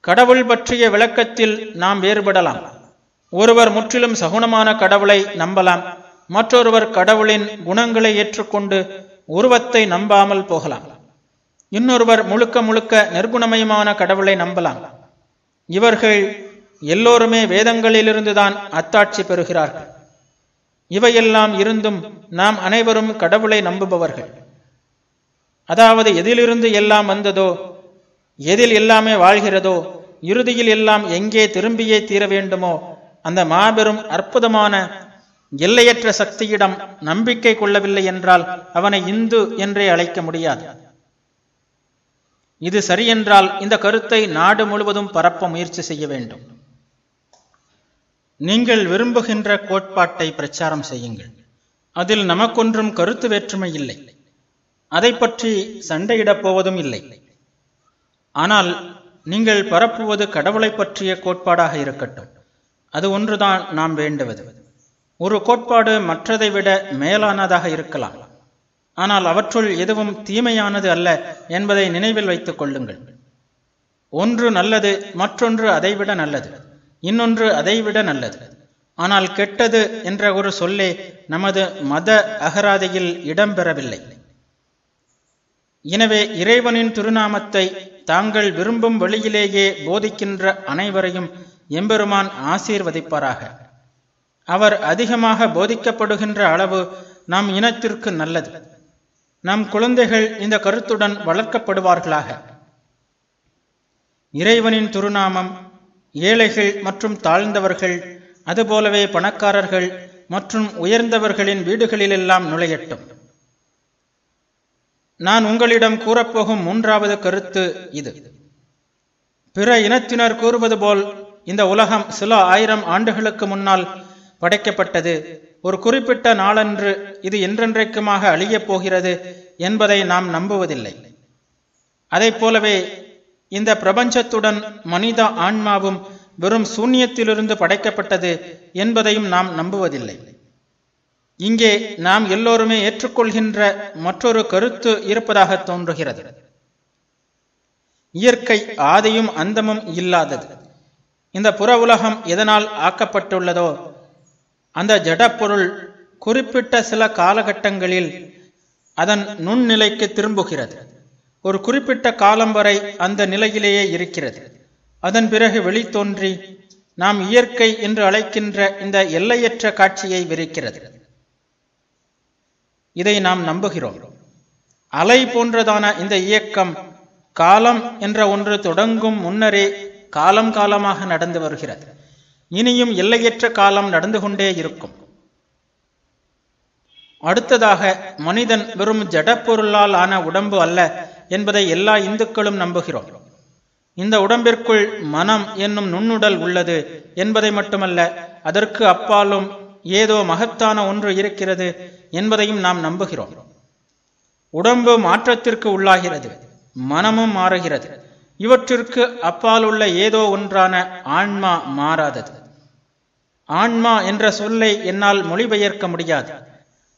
கடவுள் பற்றிய விளக்கத்தில் நாம் வேறுபடலாம். ஒருவர் முற்றிலும் சகுனமான கடவுளை நம்பலாம். மற்றொருவர் கடவுளின் குணங்களை ஏற்றுக்கொண்டு உருவத்தை நம்பாமல் போகலாம். இன்னொருவர் முழுக்க முழுக்க நிர்குணமயமான கடவுளை நம்பலாம். இவர்கள் எல்லோருமே வேதங்களிலிருந்துதான் அத்தாட்சி பெறுகிறார்கள். இவையெல்லாம் இருந்தும் நாம் அனைவரும் கடவுளை நம்புபவர்கள். அதாவது எதிலிருந்து எல்லாம் வந்ததோ எதில் எல்லாமே வாழ்கிறதோ இறுதியில் எல்லாம் எங்கே திரும்பியே தீர வேண்டுமோ அந்த மாபெரும் அற்புதமான எல்லையற்ற சக்தியிடம் நம்பிக்கை கொள்ளவில்லை என்றால் அவனை இந்து என்றே அழைக்க முடியாது. இது சரியென்றால் இந்த கருத்தை நாடு முழுவதும் பரப்ப முயற்சி செய்ய வேண்டும். நீங்கள் விரும்புகின்ற கோட்பாட்டை பிரச்சாரம் செய்யுங்கள். அதில் நமக்கொன்றும் கருத்து வேற்றுமை இல்லை. அதை பற்றி சண்டையிடப் போவதும் இல்லை. ஆனால் நீங்கள் பரப்புவது கடவுளை பற்றிய கோட்பாடாக இருக்கட்டும். அது ஒன்றுதான் நாம் வேண்டுவது. ஒரு கோட்பாடு மற்றதை விட மேலானதாக இருக்கலாம். ஆனால் அவற்றுள் எதுவும் தீமையானது அல்ல என்பதை நினைவில் வைத்துக் கொள்ளுங்கள். ஒன்று நல்லது மற்றொன்று அதைவிட நல்லது. இன்னொன்று அதைவிட நல்லது. ஆனால் கெட்டது என்ற ஒரு சொல்லே நமது மத அகராதியில் இடம்பெறவில்லை. எனவே இறைவனின் திருநாமத்தை தாங்கள் விரும்பும் வழியிலேயே போதிக்கின்ற அனைவரையும் எம்பெருமான் ஆசீர்வதிப்பாராக. அவர் அதிகமாக போதிக்கப்படுகின்ற அளவு நம் இனத்திற்கு நல்லது. நம் குழந்தைகள் இந்த கருத்துடன் வளர்க்கப்படுவார்களாக. இறைவனின் திருநாமம் ஏழைகள் மற்றும் தாழ்ந்தவர்கள் அதுபோலவே பணக்காரர்கள் மற்றும் உயர்ந்தவர்களின் வீடுகளிலெல்லாம் நுழையட்டும். நான் உங்களிடம் கூறப்போகும் மூன்றாவது கருத்து இது. பிற இனத்தினர் கூறுவது போல் இந்த உலகம் சில ஆயிரம் ஆண்டுகளுக்கு முன்னால் படைக்கப்பட்டது. ஒரு குறிப்பிட்ட நாளன்று இது என்றென்றைக்குமாக அழியப் போகிறது என்பதை நாம் நம்புவதில்லை. அதை போலவே இந்த பிரபஞ்சத்துடன் மனித ஆன்மாவும் வெறும் சூன்யத்திலிருந்து படைக்கப்பட்டது என்பதையும் நாம் நம்புவதில்லை. இங்கே நாம் எல்லோருமே ஏற்றுக்கொள்கின்ற மற்றொரு கருத்து இருப்பதாக தோன்றுகிறது. இயற்கை ஆதியும் அந்தமும் இல்லாதது. இந்த புற உலகம் எதனால் ஆக்கப்பட்டுள்ளதோ அந்த ஜடப்பொருள் குறிப்பிட்ட சில காலகட்டங்களில் அதன் நுண்ணிலைக்கு திரும்புகிறது. ஒரு குறிப்பிட்ட காலம் வரை அந்த நிலையிலேயே இருக்கிறது. அதன் பிறகு வெளித்தோன்றி நாம் இயற்கை என்று அழைக்கின்ற இந்த எல்லையற்ற காட்சியை விரிக்கிறது. இதை நாம் நம்புகிறோம். அலை போன்றதான இந்த இயக்கம் காலம் என்ற ஒன்று தொடங்கும் முன்னரே காலம் காலமாக நடந்து வருகிறது. இனியும் எல்லையற்ற காலம் நடந்து கொண்டே இருக்கும். அடுத்ததாக மனிதன் வெறும் ஜடப்பொருளால் ஆன உடம்பு அல்ல என்பதை எல்லா இந்துக்களும் நம்புகிறோம். இந்த உடம்பிற்குள் மனம் என்னும் நுண்ணுடல் உள்ளது என்பதை மட்டுமல்ல அதற்கு அப்பாலும் ஏதோ மகத்தான ஒன்று இருக்கிறது என்பதையும் நாம் நம்புகிறோம். உடம்பு மாற்றத்திற்கு உள்ளாகிறது மனமும் மாறுகிறது. இவற்றிற்கு அப்பால் உள்ள ஏதோ ஒன்றான ஆன்மா மாறாதது. ஆன்மா என்ற சொல்லை என்னால் மொழிபெயர்க்க முடியாது.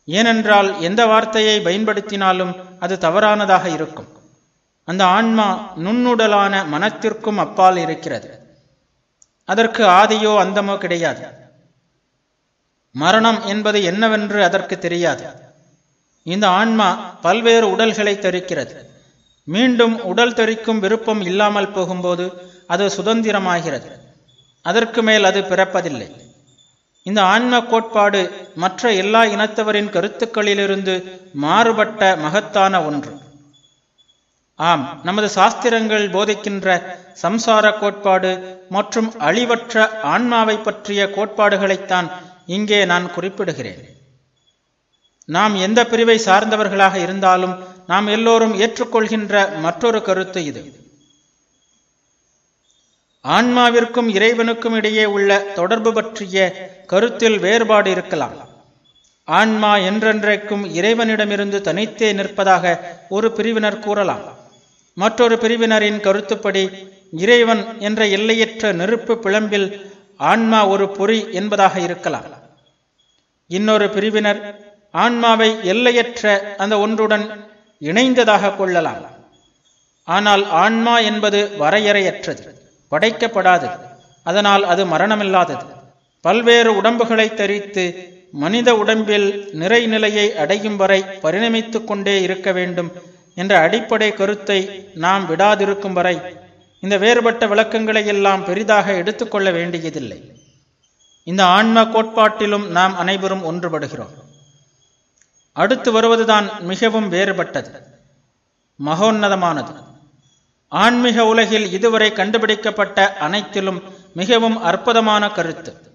ஏனென்றால் எந்த வார்த்தையை பயன்படுத்தினாலும் அது தவறானதாக இருக்கும். அந்த ஆன்மா நுண்ணுடலான மனத்திற்கும் அப்பால் இருக்கிறது. அதற்கு ஆதியோ அந்தமோ கிடையாது. மரணம் என்பது என்னவென்று அதற்கு தெரியாது. இந்த ஆன்மா பல்வேறு உடல்களை தரிக்கிறது. மீண்டும் உடல் தரிக்கும் விருப்பம் இல்லாமல் போகும்போது அது சுதந்திரமாகிறது. அதற்கு மேல் அது பிறப்பதில்லை. இந்த ஆன்ம கோட்பாடு மற்ற எல்லா இனத்தவரின் கருத்துக்களிலிருந்து மாறுபட்ட மகத்தான ஒன்று. ஆம் நமது சாஸ்திரங்கள் போதிக்கின்ற சம்சார கோட்பாடு மற்றும் அழிவற்ற ஆன்மாவை பற்றிய கோட்பாடுகளைத்தான் இங்கே நான் குறிப்பிடுகிறேன். நாம் எந்த பிரிவை சார்ந்தவர்களாக இருந்தாலும் நாம் எல்லோரும் ஏற்றுக்கொள்கின்ற மற்றொரு கருத்து இது. ஆன்மாவிற்கும் இறைவனுக்கும் இடையே உள்ள தொடர்பு பற்றிய கருத்தில் வேறுபாடு இருக்கலாம். ஆன்மா என்றென்றைக்கும் இறைவனிடமிருந்து தனித்தே நிற்பதாக ஒரு பிரிவினர் கூறலாம். மற்றொரு பிரிவினரின் கருத்துப்படி இறைவன் என்ற எல்லையற்ற நெருப்பு பிளம்பில் ஆன்மா ஒரு பொறி என்பதாக இருக்கலாம். இன்னொரு பிரிவினர் ஆன்மாவை எல்லையற்ற அந்த ஒன்றுடன் இணைந்ததாக கொள்ளலாம். ஆனால் ஆன்மா என்பது வரையறையற்றது படைக்கப்படாதது. அதனால் அது மரணமில்லாதது. பல்வேறு உடம்புகளை தரித்து மனித உடம்பில் நிறைநிலையை அடையும் வரை பரிணமித்துக் கொண்டே இருக்க வேண்டும் என்ற அடிப்படை கருத்தை நாம் விடாதிருக்கும் வரை இந்த வேறுபட்ட விளக்கங்களை எல்லாம் பெரிதாக எடுத்துக்கொள்ள வேண்டியதில்லை. இந்த ஆன்ம கோட்பாட்டிலும் நாம் அனைவரும் ஒன்றுபடுகிறோம். அடுத்து வருவதுதான் மிகவும் வேறுபட்டது மகோன்னதமானது. ஆன்மீக உலகில் இதுவரை கண்டுபிடிக்கப்பட்ட அனைத்திலும் மிகவும் அற்புதமான கருத்து.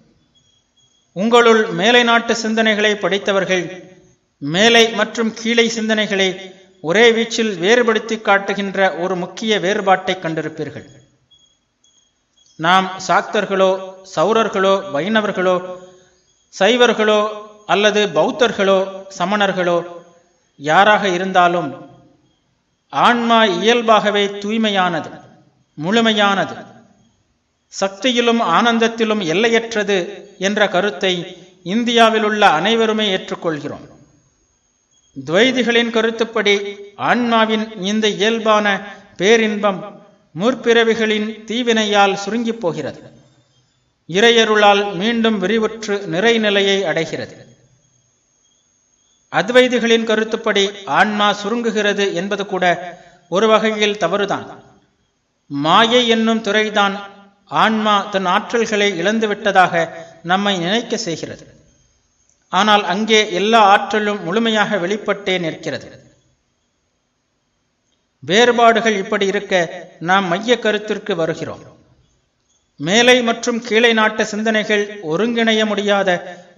உங்களுள் மேலை நாட்டு சிந்தனைகளை படித்தவர்கள் மேலை மற்றும் கீழே சிந்தனைகளை ஒரே வீச்சில் வேறுபடுத்தி காட்டுகின்ற ஒரு முக்கிய வேறுபாட்டை கண்டிருப்பீர்கள். நாம் சாக்தர்களோ சௌரர்களோ வைணவர்களோ சைவர்களோ அல்லது பௌத்தர்களோ சமணர்களோ யாராக இருந்தாலும் ஆன்மா இயல்பாகவே தூய்மையானது முழுமையானது. சக்தியிலும் ஆனந்தத்திலும் எல்லையற்றது என்ற கருத்தை இந்தியாவில் உள்ள அனைவருமே ஏற்றுக்கொள்கிறோம். துவைதிகளின் கருத்துப்படி ஆன்மாவின் இந்த இயல்பான பேரின்பம் முற்பிறவிகளின் தீவினையால் சுருங்கிப் போகிறது. இறையருளால் மீண்டும் விரிவுற்று நிறைநிலையை அடைகிறது. அத்வைதிகளின் கருத்துப்படி ஆன்மா சுருங்குகிறது என்பது கூட ஒரு வகையில் தவறுதான். மாயை என்னும் துறைதான் ஆன்மா தன் ஆற்றல்களை இழந்துவிட்டதாக நம்மை நினைக்க செய்கிறது. ஆனால் அங்கே எல்லா ஆற்றலும் முழுமையாக வெளிப்பட்டே நிற்கிறது. வேறுபாடுகள் இப்படி இருக்க நாம் மைய கருத்திற்கு வருகிறோம். மேலை மற்றும் கீழே நாட்டு சிந்தனைகள் ஒருங்கிணைய முடியாத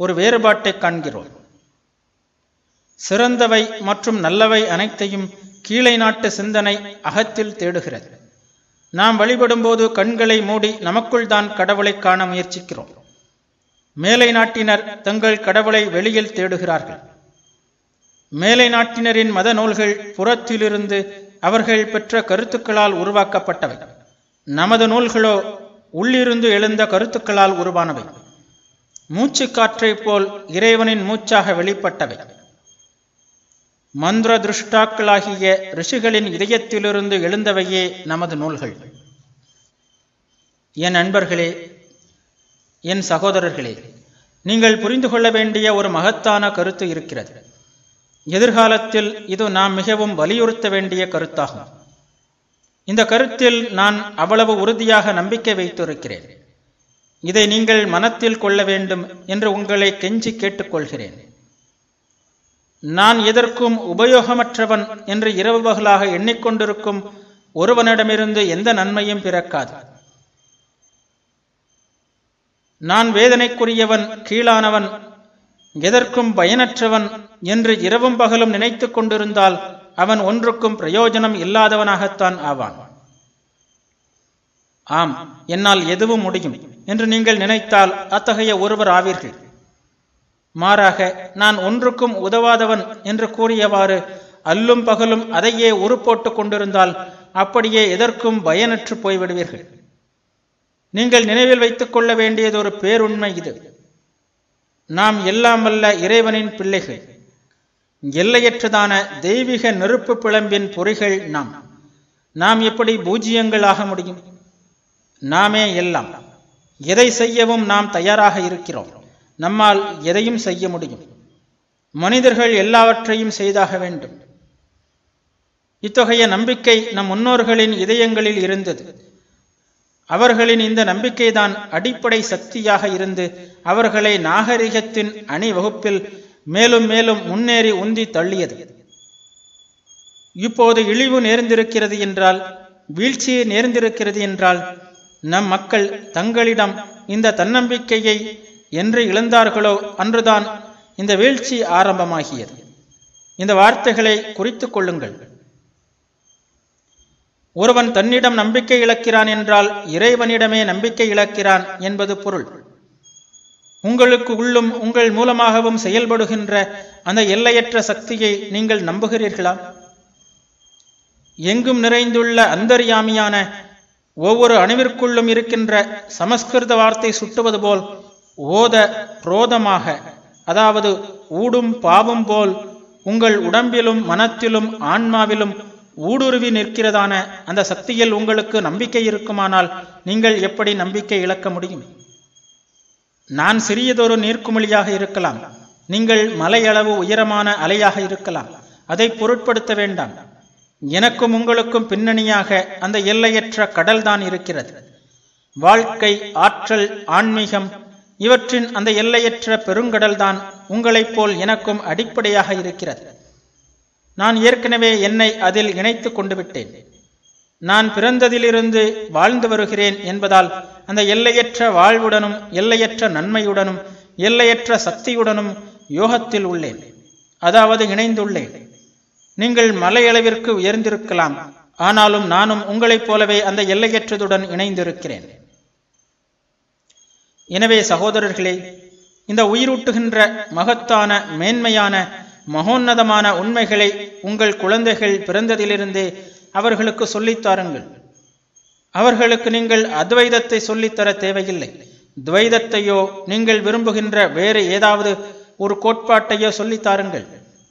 ஒரு வேறுபாட்டை காண்கிறோம். சிறந்தவை மற்றும் நல்லவை அனைத்தையும் கீழே நாட்டு சிந்தனை அகத்தில் தேடுகிறது. நாம் வழிபடும்போது கண்களை மூடி நமக்குள் தான் கடவுளை காண முயற்சிக்கிறோம். மேலை நாட்டினர் தங்கள் கடவுளை வெளியில் தேடுகிறார்கள். மேலை நாட்டினரின் மத நூல்கள் புறத்திலிருந்து அவர்கள் பெற்ற கருத்துக்களால் உருவாக்கப்பட்டவை. நமது நூல்களோ உள்ளிருந்து எழுந்த கருத்துக்களால் உருவானவை. மூச்சு காற்றைப் போல் இறைவனின் மூச்சாக வெளிப்பட்டவை. மந்திர திருஷ்டாக்களாகிய ரிஷிகளின் இதயத்திலிருந்து எழுந்தவையே நமது நூல்கள். என் நண்பர்களே என் சகோதரர்களே நீங்கள் புரிந்து கொள்ள வேண்டிய ஒரு மகத்தான கருத்து இருக்கிறது. எதிர்காலத்தில் இது நாம் மிகவும் வலியுறுத்த வேண்டிய கருத்தாகும். இந்த கருத்தில் நான் அவ்வளவு உறுதியாக நம்பிக்கை வைத்திருக்கிறேன். இதை நீங்கள் மனத்தில் கொள்ள வேண்டும் என்று உங்களை கெஞ்சி கேட்டுக்கொள்கிறேன். நான் எதற்கும் உபயோகமற்றவன் என்று இரவு பகலாக எண்ணிக்கொண்டிருக்கும் ஒருவனிடமிருந்து எந்த நன்மையும் பிறக்காது. நான் வேதனைக்குரியவன் கீழானவன் எதற்கும் பயனற்றவன் என்று இரவும் பகலும் நினைத்து கொண்டிருந்தால் அவன் ஒன்றுக்கும் பிரயோஜனம் இல்லாதவனாகத்தான் ஆவான். ஆம் என்னால் எதுவும் முடியும் என்று நீங்கள் நினைத்தால் அத்தகைய ஒருவர் ஆவீர்கள். மாறாக நான் ஒன்றுக்கும் உதவாதவன் என்று கூறியவாறு அல்லும் பகலும் அதையே உருப்போட்டுக் கொண்டிருந்தால் அப்படியே எதற்கும் பயனற்று போய்விடுவீர்கள். நீங்கள் நினைவில் வைத்துக் கொள்ள வேண்டியது ஒரு பேருண்மை இது. நாம் எல்லாம் வல்ல இறைவனின் பிள்ளைகள். எல்லையற்றதான தெய்வீக நெருப்பு பிளம்பின் பொறிகள் நாம். நாம் எப்படி பூஜ்யங்கள் ஆக முடியும்? நாமே எல்லாம் எதை செய்யவும் நாம் தயாராக இருக்கிறோம். நம்மால் எதையும் செய்ய முடியும். மனிதர்கள் எல்லாவற்றையும் செய்தாக வேண்டும். இத்தகைய நம்பிக்கை நம் முன்னோர்களின் இதயங்களில் இருந்தது. அவர்களின் இந்த நம்பிக்கைதான் அடிப்படை சக்தியாக இருந்து அவர்களை நாகரிகத்தின் அணிவகுப்பில் மேலும் மேலும் முன்னேறி உந்தி தள்ளியது. இப்போது இழிவு நேர்ந்திருக்கிறது என்றால் வீழ்ச்சி நேர்ந்திருக்கிறது என்றால் நம் மக்கள் தங்களிடம் இந்த தன்னம்பிக்கையை என்று இழந்தார்களோ அன்றுதான் இந்த வீழ்ச்சி ஆரம்பமாகியது. இந்த வார்த்தைகளை குறித்துக் கொள்ளுங்கள். ஒருவன் தன்னிடம் நம்பிக்கை இழக்கிறான் என்றால் இறைவனிடமே நம்பிக்கை இழக்கிறான் என்பது பொருள். உங்களுக்கு உள்ளும் உங்கள் மூலமாகவும் செயல்படுகின்ற அந்த எல்லையற்ற சக்தியை நீங்கள் நம்புகிறீர்களா? எங்கும் நிறைந்துள்ள அந்தர்யாமியான ஒவ்வொரு அணுவிற்குள்ளும் இருக்கின்ற சமஸ்கிருத வார்த்தை சுட்டுவது போல் ஓத புரோதமாக அதாவது ஊடும் பாவும் போல் உங்கள் உடம்பிலும் மனத்திலும் ஆன்மாவிலும் ஊடுருவி நிற்கிறதான அந்த சக்தியில் உங்களுக்கு நம்பிக்கை இருக்குமானால் நீங்கள் எப்படி நம்பிக்கை இழக்க முடியும்? நான் சிறியதொரு நீர்க்குமிழியாக இருக்கலாம். நீங்கள் மலையளவு உயரமான அலையாக இருக்கலாம். அதை பொருட்படுத்த வேண்டாம். எனக்கும் உங்களுக்கும் பின்னணியாக அந்த எல்லையற்ற கடல்தான் இருக்கிறது. வாழ்க்கை ஆற்றல் ஆன்மீகம் இவற்றின் அந்த எல்லையற்ற பெருங்கடல்தான் உங்களைப் போல் எனக்கும் அடிப்படையாக இருக்கிறது. நான் ஏற்கனவே என்னை அதில் இணைத்து கொண்டு விட்டேன் நான் பிறந்ததிலிருந்து வாழ்ந்து வருகிறேன் என்பதால் அந்த எல்லையற்ற வாழ்வுடனும் எல்லையற்ற நன்மையுடனும் எல்லையற்ற சக்தியுடனும் யோகத்தில் உள்ளேன். அதாவது இணைந்துள்ளேன். நீங்கள் மலையளவிற்கு உயர்ந்திருக்கலாம். ஆனாலும் நானும் உங்களைப் போலவே அந்த எல்லையற்றதுடன் இணைந்திருக்கிறேன். எனவே சகோதரர்களே இந்த உயிரூட்டுகின்ற மகத்தான மேன்மையான மகோன்னதமான உண்மைகளை உங்கள் குழந்தைகள் பிறந்ததிலிருந்தே அவர்களுக்கு சொல்லித்தாருங்கள் அவர்களுக்கு நீங்கள் அத்வைதத்தை சொல்லித்தர தேவையில்லை. துவைதத்தையோ நீங்கள் விரும்புகின்ற வேறு ஏதாவது ஒரு கோட்பாட்டையோ சொல்லித்தாருங்கள்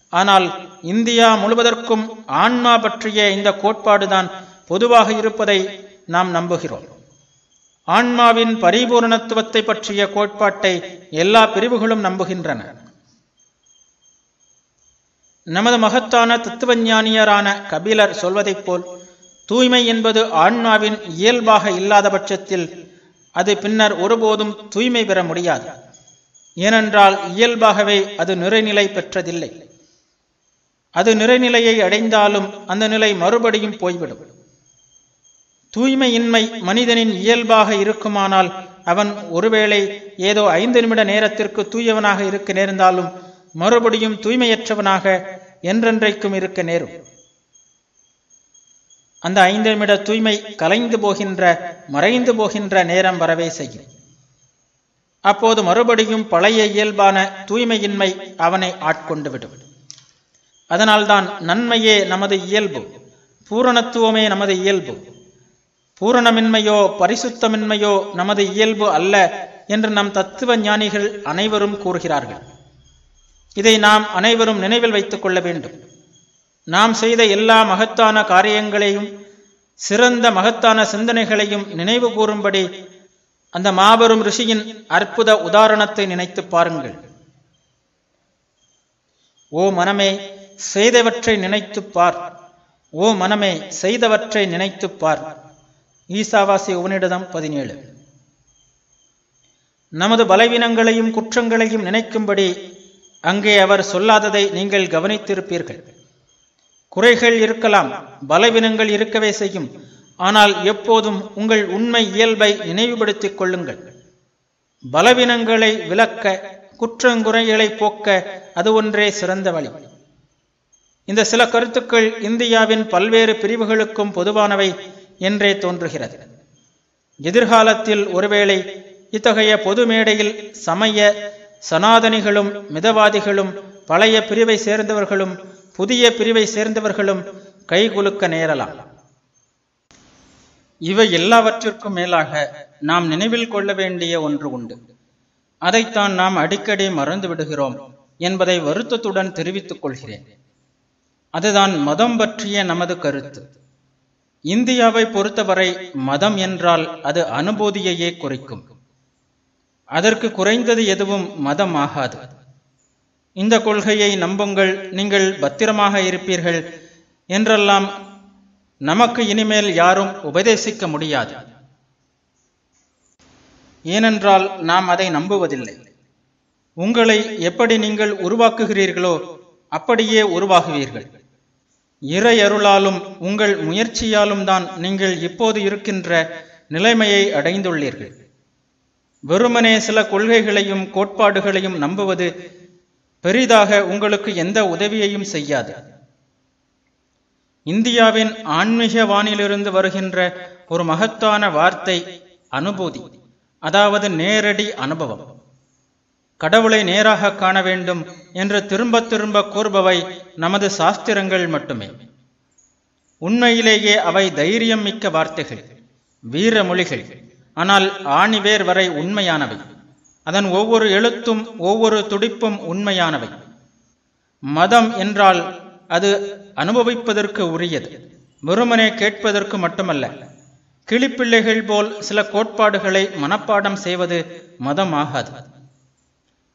ஆனால் இந்தியா முழுவதற்கும் ஆன்மா பற்றிய இந்த கோட்பாடுதான் பொதுவாக இருப்பதை நாம் நம்புகிறோம். ஆன்மாவின் பரிபூரணத்துவத்தை பற்றிய கோட்பாட்டை எல்லா பிரிவுகளும் நம்புகின்றன. நமது மகத்தான தத்துவஞானியரான கபிலர் சொல்வதைப் போல் தூய்மை என்பது ஆன்மாவின் இயல்பாக இல்லாத பட்சத்தில் அது பின்னர் ஒருபோதும் தூய்மை பெற முடியாது. ஏனென்றால் இயல்பாகவே அது நிறைநிலை பெற்றதில்லை. அது நிறைநிலையை அடைந்தாலும் அந்த நிலை மறுபடியும் போய்விடும். தூய்மையின்மை மனிதனின் இயல்பாக இருக்குமானால் அவன் ஒருவேளை ஏதோ ஐந்து நிமிட நேரத்திற்கு தூயவனாக இருக்க நேர்ந்தாலும் மறுபடியும் தூய்மையற்றவனாக என்றென்றைக்கும் இருக்க நேரும். அந்த ஐந்து நிமிட தூய்மை கலைந்து போகின்ற மறைந்து போகின்ற நேரம் வரவே செய்யும். அப்போது மறுபடியும் பழைய இயல்பான தூய்மையின்மை அவனை ஆட்கொண்டு விடும். அதனால்தான் நன்மையே நமது இயல்பு பூரணத்துவமே நமது இயல்பு. பூரணமின்மையோ பரிசுத்தமின்மையோ நமது இயல்பு அல்ல என்று நம் தத்துவ ஞானிகள் அனைவரும் கூறுகிறார்கள். இதை நாம் அனைவரும் நினைவில் வைத்துக் கொள்ள வேண்டும். நாம் செய்த எல்லா மகத்தான காரியங்களையும் சிறந்த மகத்தான சிந்தனைகளையும் நினைவு கூறும்படி அந்த மாபெரும் ரிஷியின் அற்புத உதாரணத்தை நினைத்து பாருங்கள். ஓ மனமே செய்தவற்றை நினைத்துப் பார். ஓ மனமே செய்தவற்றை நினைத்துப் பார். ஈசாவாசி உவனிடதம் பதினேழு. நமது பலவீனங்களையும் குற்றங்களையும் நினைக்கும்படி அங்கே அவர் சொல்லாததை நீங்கள் கவனித்திருப்பீர்கள். குறைகள் இருக்கலாம் பலவீனங்கள் இருக்கவே செய்யும். ஆனால் எப்போதும் உங்கள் உண்மை இயல்பை நினைவுபடுத்திக் கொள்ளுங்கள். பலவீனங்களை விளக்க குற்றங்குறைகளை போக்க அது ஒன்றே சிறந்த வழி. இந்த சில கருத்துக்கள் இந்தியாவின் பல்வேறு பிரிவுகளுக்கும் பொதுவானவை என்றே தோன்றுகிறது. எதிர்காலத்தில் ஒருவேளை இத்தகைய பொது மேடையில் சமய சனாதனிகளும் மிதவாதிகளும் பழைய பிரிவை சேர்ந்தவர்களும் புதிய பிரிவை சேர்ந்தவர்களும் கைகுலுக்க நேரலாம். இவை எல்லாவற்றிற்கும் மேலாக நாம் நினைவில் கொள்ள வேண்டிய ஒன்று உண்டு. அதைத்தான் நாம் அடிக்கடி மறந்து விடுகிறோம் என்பதை வருத்தத்துடன் தெரிவித்துக் கொள்கிறேன். அதுதான் மதம் பற்றிய நமது கருத்து. இந்தியாவை பொறுத்தவரை மதம் என்றால் அது அனுபூதியையே குறிக்கும். அதற்கு குறைந்தது எதுவும் மதம் ஆகாது இந்த கொள்கையை நம்புங்கள் நீங்கள் பத்திரமாக இருப்பீர்கள் என்றெல்லாம் நமக்கு இனிமேல் யாரும் உபதேசிக்க முடியாது. ஏனென்றால் நாம் அதை நம்புவதில்லை. உங்களை எப்படி நீங்கள் உருவாக்குகிறீர்களோ அப்படியே உருவாகுவீர்கள். இறையருளாலும் உங்கள் முயற்சியாலும் தான் நீங்கள் இப்போது இருக்கின்ற நிலைமையை அடைந்துள்ளீர்கள். வெறுமனே சில கொள்கைகளையும் கோட்பாடுகளையும் நம்புவது பெரிதாக உங்களுக்கு எந்த உதவியையும் செய்யாது. இந்தியாவின் ஆன்மீக வானிலிருந்து வருகின்ற ஒரு மகத்தான வார்த்தை அனுபூதி அதாவது நேரடி அனுபவம். கடவுளை நேராக காண வேண்டும் என்று திரும்ப திரும்ப கூறுபவை நமது சாஸ்திரங்கள் மட்டுமே. உண்மையிலேயே அவை தைரியம் மிக்க வார்த்தைகள் வீர மொழிகள். ஆனால் ஆணிவேர் வரை உண்மையானவை. அதன் ஒவ்வொரு எழுத்தும் ஒவ்வொரு துடிப்பும் உண்மையானவை. மதம் என்றால் அது அனுபவிப்பதற்கு உரியது வெறுமனே கேட்பதற்கு மட்டுமல்ல. கிளிப்பிள்ளைகள் போல் சில கோட்பாடுகளை மனப்பாடம் செய்வது மதம் ஆகாது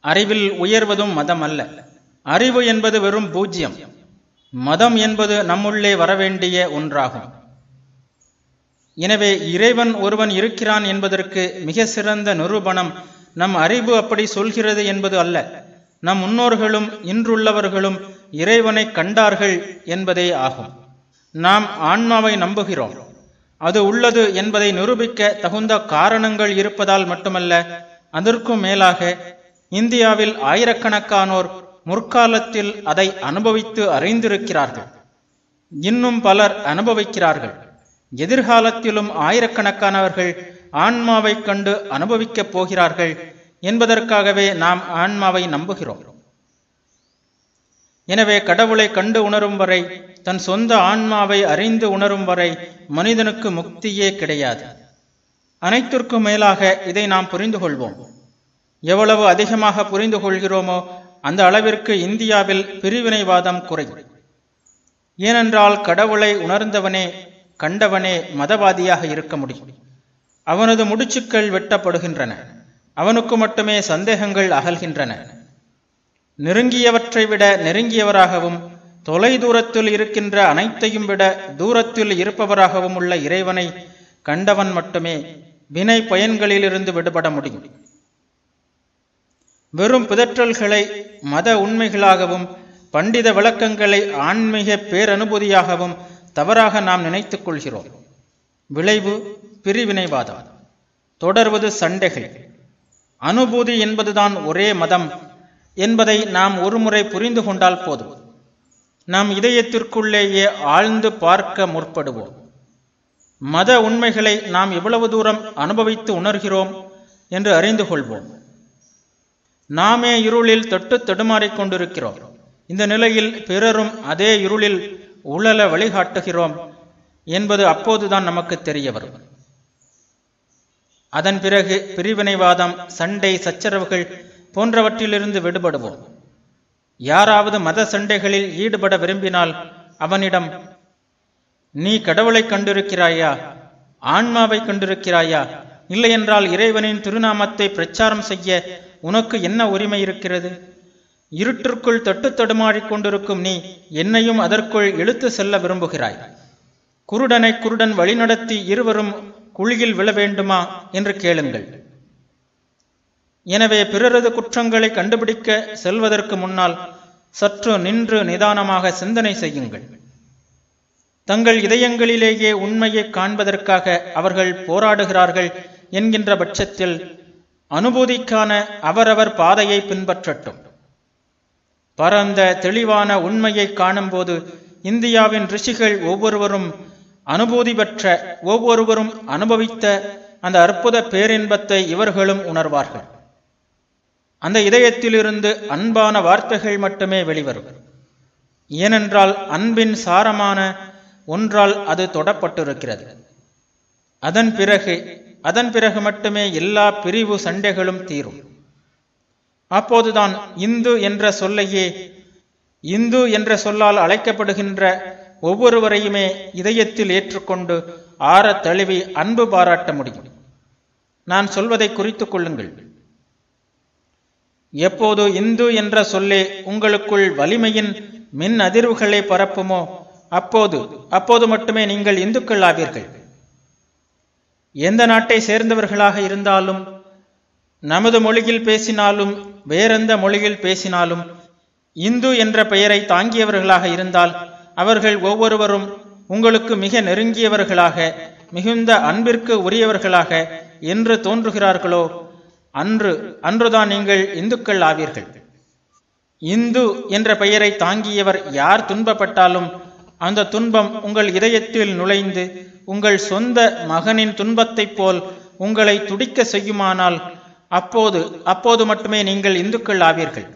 அறிவில் உயர்வதும் மதம் அல்ல அறிவு என்பது வெறும் பூஜ்யம். மதம் என்பது நம்முள்ளே வரவேண்டிய ஒன்றாகும். எனவே இறைவன் ஒருவன் இருக்கிறான் என்பதற்கு மிக சிறந்த நிரூபணம் நம் அறிவு அப்படி சொல்கிறது என்பது அல்ல. நம் முன்னோர்களும் இன்றுள்ளவர்களும் இறைவனை கண்டார்கள் என்பதே ஆகும். நாம் ஆன்மாவை நம்புகிறோம். அது உள்ளது என்பதை நிரூபிக்க தகுந்த காரணங்கள் இருப்பதால் மட்டுமல்ல அதற்கும் மேலாக இந்தியாவில் ஆயிரக்கணக்கானோர் முற்காலத்தில் அதை அனுபவித்து அறிந்திருக்கிறார்கள். இன்னும் பலர் அனுபவிக்கிறார்கள். எதிர்காலத்திலும் ஆயிரக்கணக்கானவர்கள் ஆன்மாவைக் கண்டு அனுபவிக்கப் போகிறார்கள் என்பதற்காகவே நாம் ஆன்மாவை நம்புகிறோம். எனவே கடவுளை கண்டு உணரும் வரை தன் சொந்த ஆன்மாவை அறிந்து உணரும் வரை மனிதனுக்கு முக்தியே கிடையாது. அனைத்திற்கும் மேலாக இதை நாம் புரிந்து கொள்வோம். எவ்வளவு அதிகமாக புரிந்து கொள்கிறோமோ அந்த அளவிற்கு இந்தியாவில் பிரிவினைவாதம் குறையும். ஏனென்றால் கடவுளை உணர்ந்தவனே கண்டவனே மதவாதியாக இருக்க முடியும். அவனது முடிச்சுக்கள் வெட்டப்படுகின்றன. அவனுக்கு மட்டுமே சந்தேகங்கள் அகல்கின்றன. நெருங்கியவற்றை விட நெருங்கியவராகவும் தொலை தூரத்தில் இருக்கின்ற அனைத்தையும் விட தூரத்தில் இருப்பவராகவும் உள்ள இறைவனை கண்டவன் மட்டுமே வினை பயன்களிலிருந்து விடுபட முடியும். வெறும் பிதற்றல்களை மத உண்மைகளாகவும் பண்டித விளக்கங்களை ஆன்மீக பேரனுபூதியாகவும் தவறாக நாம் நினைத்துக் கொள்கிறோம். விளைவு பிரிவினைவாதம். தொடர்வது சண்டைகள். அனுபூதி என்பதுதான் ஒரே மதம் என்பதை நாம் ஒருமுறை புரிந்து கொண்டால் போதும். நாம் இதயத்திற்குள்ளேயே ஆழ்ந்து பார்க்க முற்படுவோம். மத உண்மைகளை நாம் எவ்வளவு தூரம் அனுபவித்து உணர்கிறோம் என்று அறிந்து கொள்வோம். நாமே இருளில் தொட்டு தடுமாறிக் கொண்டிருக்கிறோம். இந்த நிலையில் பிறரும் அதே இருளில் உழல வழிகாட்டுகிறோம் என்பது அப்போதுதான் நமக்கு தெரிய வரும். அதன் பிறகு பிரிவினைவாதம் சண்டை சச்சரவுகள் போன்றவற்றிலிருந்து விடுபடுவோம். யாராவது மத சண்டைகளில் ஈடுபட விரும்பினால் அவனிடம் நீ கடவுளை கண்டிருக்கிறாயா? ஆன்மாவை கண்டிருக்கிறாயா? இல்லையென்றால் இறைவனின் திருநாமத்தை பிரச்சாரம் செய்ய உனக்கு என்ன உரிமை இருக்கிறது? இருட்டிற்குள் தட்டு தடுமாறிக் கொண்டிருக்கும் நீ என்னையும் அதற்குள் இழுத்து செல்ல விரும்புகிறாய். குருடனை குருடன் வழிநடத்தி இருவரும் குழியில் விழ வேண்டுமா என்று கேளுங்கள். எனவே பிறரது குற்றங்களை கண்டுபிடிக்க செல்வதற்கு முன்னால் சற்று நின்று நிதானமாக சிந்தனை செய்யுங்கள். தங்கள் இதயங்களிலேயே உண்மையை காண்பதற்காக அவர்கள் போராடுகிறார்கள் என்கின்ற பட்சத்தில் அனுபூதிக்கான அவரவர் பாதையை பின்பற்றட்டும். பரந்த தெளிவான உண்மையை காணும்போது இந்தியாவின் ரிஷிகள் ஒவ்வொருவரும் அனுபூதி பெற்ற ஒவ்வொருவரும் அனுபவித்த அந்த அற்புத பேரின்பத்தை இவர்களும் உணர்வார்கள். அந்த இதயத்திலிருந்து அன்பான வார்த்தைகள் மட்டுமே வெளிவரும். ஏனென்றால் அன்பின் சாரமான ஒன்றால் அது தொடப்பட்டிருக்கிறது. அதன் பிறகு அதன் பிறகு மட்டுமே எல்லா பிரிவு சண்டைகளும் தீரும். அப்போதுதான் இந்து என்ற சொல்லையே இந்து என்ற சொல்லால் அழைக்கப்படுகின்ற ஒவ்வொருவரையுமே இதயத்தில் ஏற்றுக்கொண்டு ஆற தழுவி அன்பு பாராட்ட முடியும். நான் சொல்வதை குறித்துக் கொள்ளுங்கள். எப்போது இந்து என்ற சொல்லே உங்களுக்குள் வலிமையின் மின் அதிர்வுகளை பரப்புமோ அப்போது அப்போது மட்டுமே நீங்கள் இந்துக்கள் ஆவீர்கள் எந்த நாட்டை சேர்ந்தவர்களாக இருந்தாலும் நமது மொழியில் பேசினாலும் வேறெந்த மொழியில் பேசினாலும் இந்து என்ற பெயரை தாங்கியவர்களாக இருந்தால் அவர்கள் ஒவ்வொருவரும் உங்களுக்கு மிக நெருங்கியவர்களாக மிகுந்த அன்பிற்கு உரியவர்களாக என்று தோன்றுகிறார்களோ அன்று அன்றுதான் நீங்கள் இந்துக்கள் ஆவீர்கள். இந்து என்ற பெயரை தாங்கியவர் யார் துன்பப்பட்டாலும் அந்த துன்பம் உங்கள் இதயத்தில் நுழைந்து உங்கள் சொந்த மகனின் துன்பத்தைப் போல் உங்களை துடிக்க செய்யுமானால் அப்போது அப்போது மட்டுமே நீங்கள் இந்துக்கள் ஆவீர்கள்.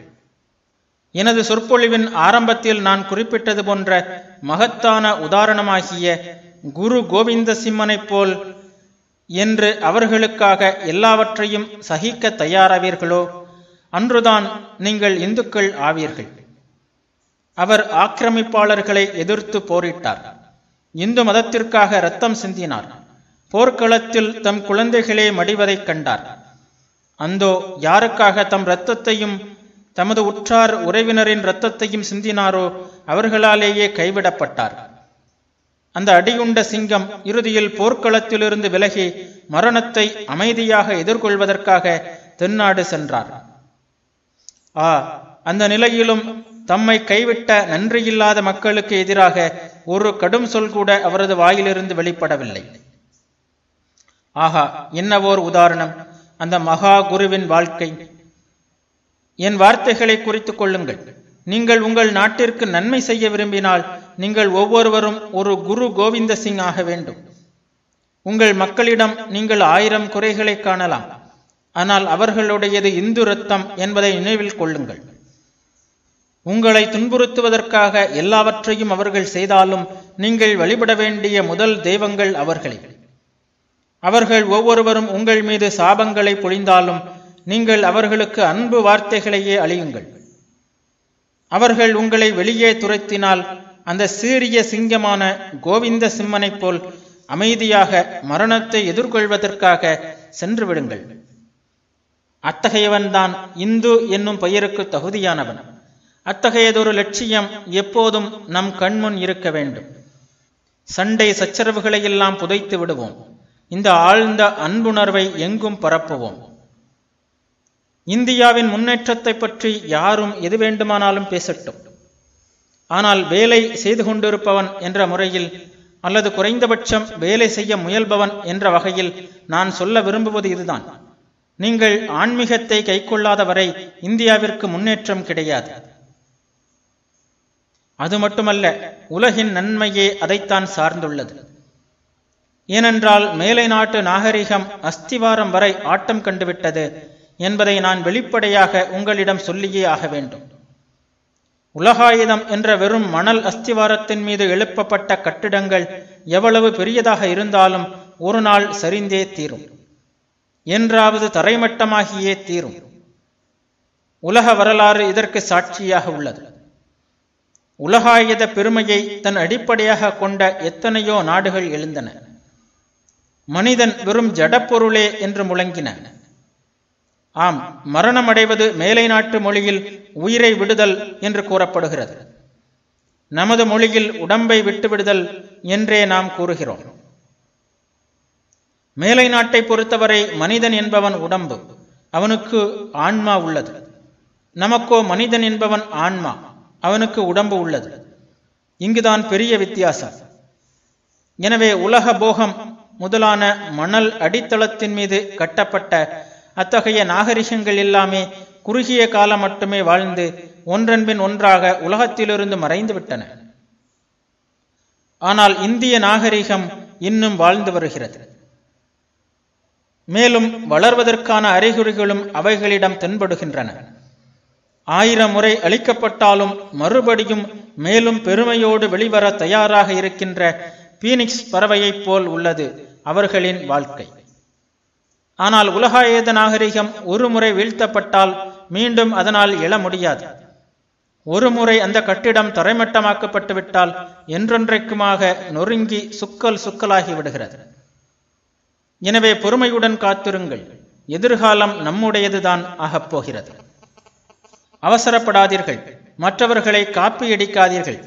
எனது சொற்பொழிவின் ஆரம்பத்தில் நான் குறிப்பிட்டது போன்ற மகத்தான உதாரணமாகிய குரு கோவிந்த சிம்மனைப் போல் என்று அவர்களுக்காக எல்லாவற்றையும் சகிக்க தயாராவீர்களோ? அன்றுதான் நீங்கள் இந்துக்கள் ஆவீர்கள். அவர் ஆக்கிரமிப்பாளர்களை எதிர்த்து போரிட்டார். இந்து மதத்திற்காக ரத்தம் சிந்தினார். போர்க்களத்தில் தம் குழந்தைகளே மடிவதைக் கண்டார். அந்தோ யாருக்காக தம் இரத்தத்தையும் தமது உற்றார் உறவினரின் இரத்தத்தையும் சிந்தினாரோ அவர்களாலேயே கைவிடப்பட்டார். அந்த அடியுண்ட சிங்கம் இறுதியில் போர்க்களத்திலிருந்து விலகி மரணத்தை அமைதியாக எதிர்கொள்வதற்காக தென்னாடு சென்றார். ஆ அந்த நிலையிலும் தம்மை கைவிட்ட நன்றியில்லாத மக்களுக்கு எதிராக ஒரு கடும் சொல் கூட அவரது வாயிலிருந்து வெளிப்படவில்லை. ஆஹா என்னவோர் உதாரணம். அந்த மகா குருவின் வாழ்க்கை. என் வார்த்தைகளை குறித்துக் கொள்ளுங்கள். நீங்கள் உங்கள் நாட்டிற்கு நன்மை செய்ய விரும்பினால் நீங்கள் ஒவ்வொருவரும் ஒரு குரு கோவிந்த சிங் ஆக வேண்டும். உங்கள் மக்களிடம் நீங்கள் ஆயிரம் குறைகளை காணலாம். ஆனால் அவர்களுடையது இந்து ரத்தம் என்பதை நினைவில் கொள்ளுங்கள். உங்களை துன்புறுத்துவதற்காக எல்லாவற்றையும் அவர்கள் செய்தாலும் நீங்கள் வழிபட வேண்டிய முதல் தெய்வங்கள் அவர்களே. அவர்கள் ஒவ்வொருவரும் உங்கள் மீது சாபங்களை பொழிந்தாலும் நீங்கள் அவர்களுக்கு அன்பு வார்த்தைகளையே அழியுங்கள். அவர்கள் உங்களை வெளியே துரைத்தினால் அந்த சீரிய சிங்கமான கோவிந்த சிம்மனைப் போல் அமைதியாக மரணத்தை எதிர்கொள்வதற்காக சென்று விடுங்கள் அத்தகையவன்தான் இந்து என்னும் பெயருக்கு தகுதியானவன். அத்தகையதொரு லட்சியம் எப்போதும் நம் கண்முன் இருக்க வேண்டும். சண்டை சச்சரவுகளை எல்லாம் புதைத்து விடுவோம். இந்த ஆழ்ந்த அன்புணர்வை எங்கும் பரப்புவோம். இந்தியாவின் முன்னேற்றத்தை பற்றி யாரும் எது வேண்டுமானாலும் பேசட்டும். ஆனால் வேலை செய்து கொண்டிருப்பவன் என்ற முறையில் அல்லது குறைந்தபட்சம் வேலை செய்ய முயல்பவன் என்ற வகையில் நான் சொல்ல விரும்புவது இதுதான். நீங்கள் ஆன்மீகத்தை கைக்கொள்ளாத வரை இந்தியாவிற்கு முன்னேற்றம் கிடையாது. அது மட்டுமல்ல உலகின் நன்மையே அதைத்தான் சார்ந்துள்ளது. ஏனென்றால் மேலை நாட்டு நாகரிகம் அஸ்திவாரம் வரை ஆட்டம் கண்டுவிட்டது என்பதை நான் வெளிப்படையாக உங்களிடம் சொல்லியே ஆக வேண்டும். உலகாயுதம் என்ற வெறும் மணல் அஸ்திவாரத்தின் மீது எழுப்பப்பட்ட கட்டிடங்கள் எவ்வளவு பெரியதாக இருந்தாலும் ஒரு நாள் சரிந்தே தீரும். என்றாவது தரைமட்டமாகியே தீரும். உலக வரலாறு இதற்கு சாட்சியாக உள்ளது. உலகாயுத பெருமையை தன் அடிப்படையாக கொண்ட எத்தனையோ நாடுகள் எழுந்தன. மனிதன் வெறும் ஜடப்பொருளே என்று முழங்கின. ஆம் மரணமடைவது மேலை நாட்டு மொழியில் உயிரை விடுதல் என்று கூறப்படுகிறது. நமது மொழியில் உடம்பை விட்டுவிடுதல் என்றே நாம் கூறுகிறோம். மேலை நாட்டை பொறுத்தவரை மனிதன் என்பவன் உடம்பு அவனுக்கு ஆன்மா உள்ளது. நமக்கோ மனிதன் என்பவன் ஆன்மா அவனுக்கு உடம்பு உள்ளது. இங்குதான் பெரிய வித்தியாசம். எனவே உலக போகம் முதலான மணல் அடித்தளத்தின் மீது கட்டப்பட்ட அத்தகைய நாகரிகங்கள் எல்லாமே குறுகிய காலம் மட்டுமே வாழ்ந்து ஒன்றன்பின் ஒன்றாக உலகத்திலிருந்து மறைந்துவிட்டன ஆனால் இந்திய நாகரிகம் இன்னும் வாழ்ந்து வருகிறது. மேலும் வளர்வதற்கான அறிகுறிகளும் அவைகளிடம் தென்படுகின்றன. ஆயிரம் முறை அளிக்கப்பட்டாலும் மறுபடியும் மேலும் பெருமையோடு வெளிவர தயாராக இருக்கின்ற பீனிக்ஸ் பறவையைப் போல் உள்ளது அவர்களின் வாழ்க்கை. ஆனால் உலகாயத நாகரிகம் ஒரு முறை வீழ்த்தப்பட்டால் மீண்டும் அதனால் எழ முடியாது. ஒரு முறை அந்த கட்டிடம் தரைமட்டமாக்கப்பட்டு விட்டால் என்றென்றைக்குமாக நொறுங்கி சுக்கல் சுக்கலாகி விடுகிறது. எனவே பொறுமையுடன் காத்திருங்கள். எதிர்காலம் நம்முடையதுதான் ஆகப் போகிறது அவசரப்படாதீர்கள். மற்றவர்களை காப்பியடிக்காதீர்கள்.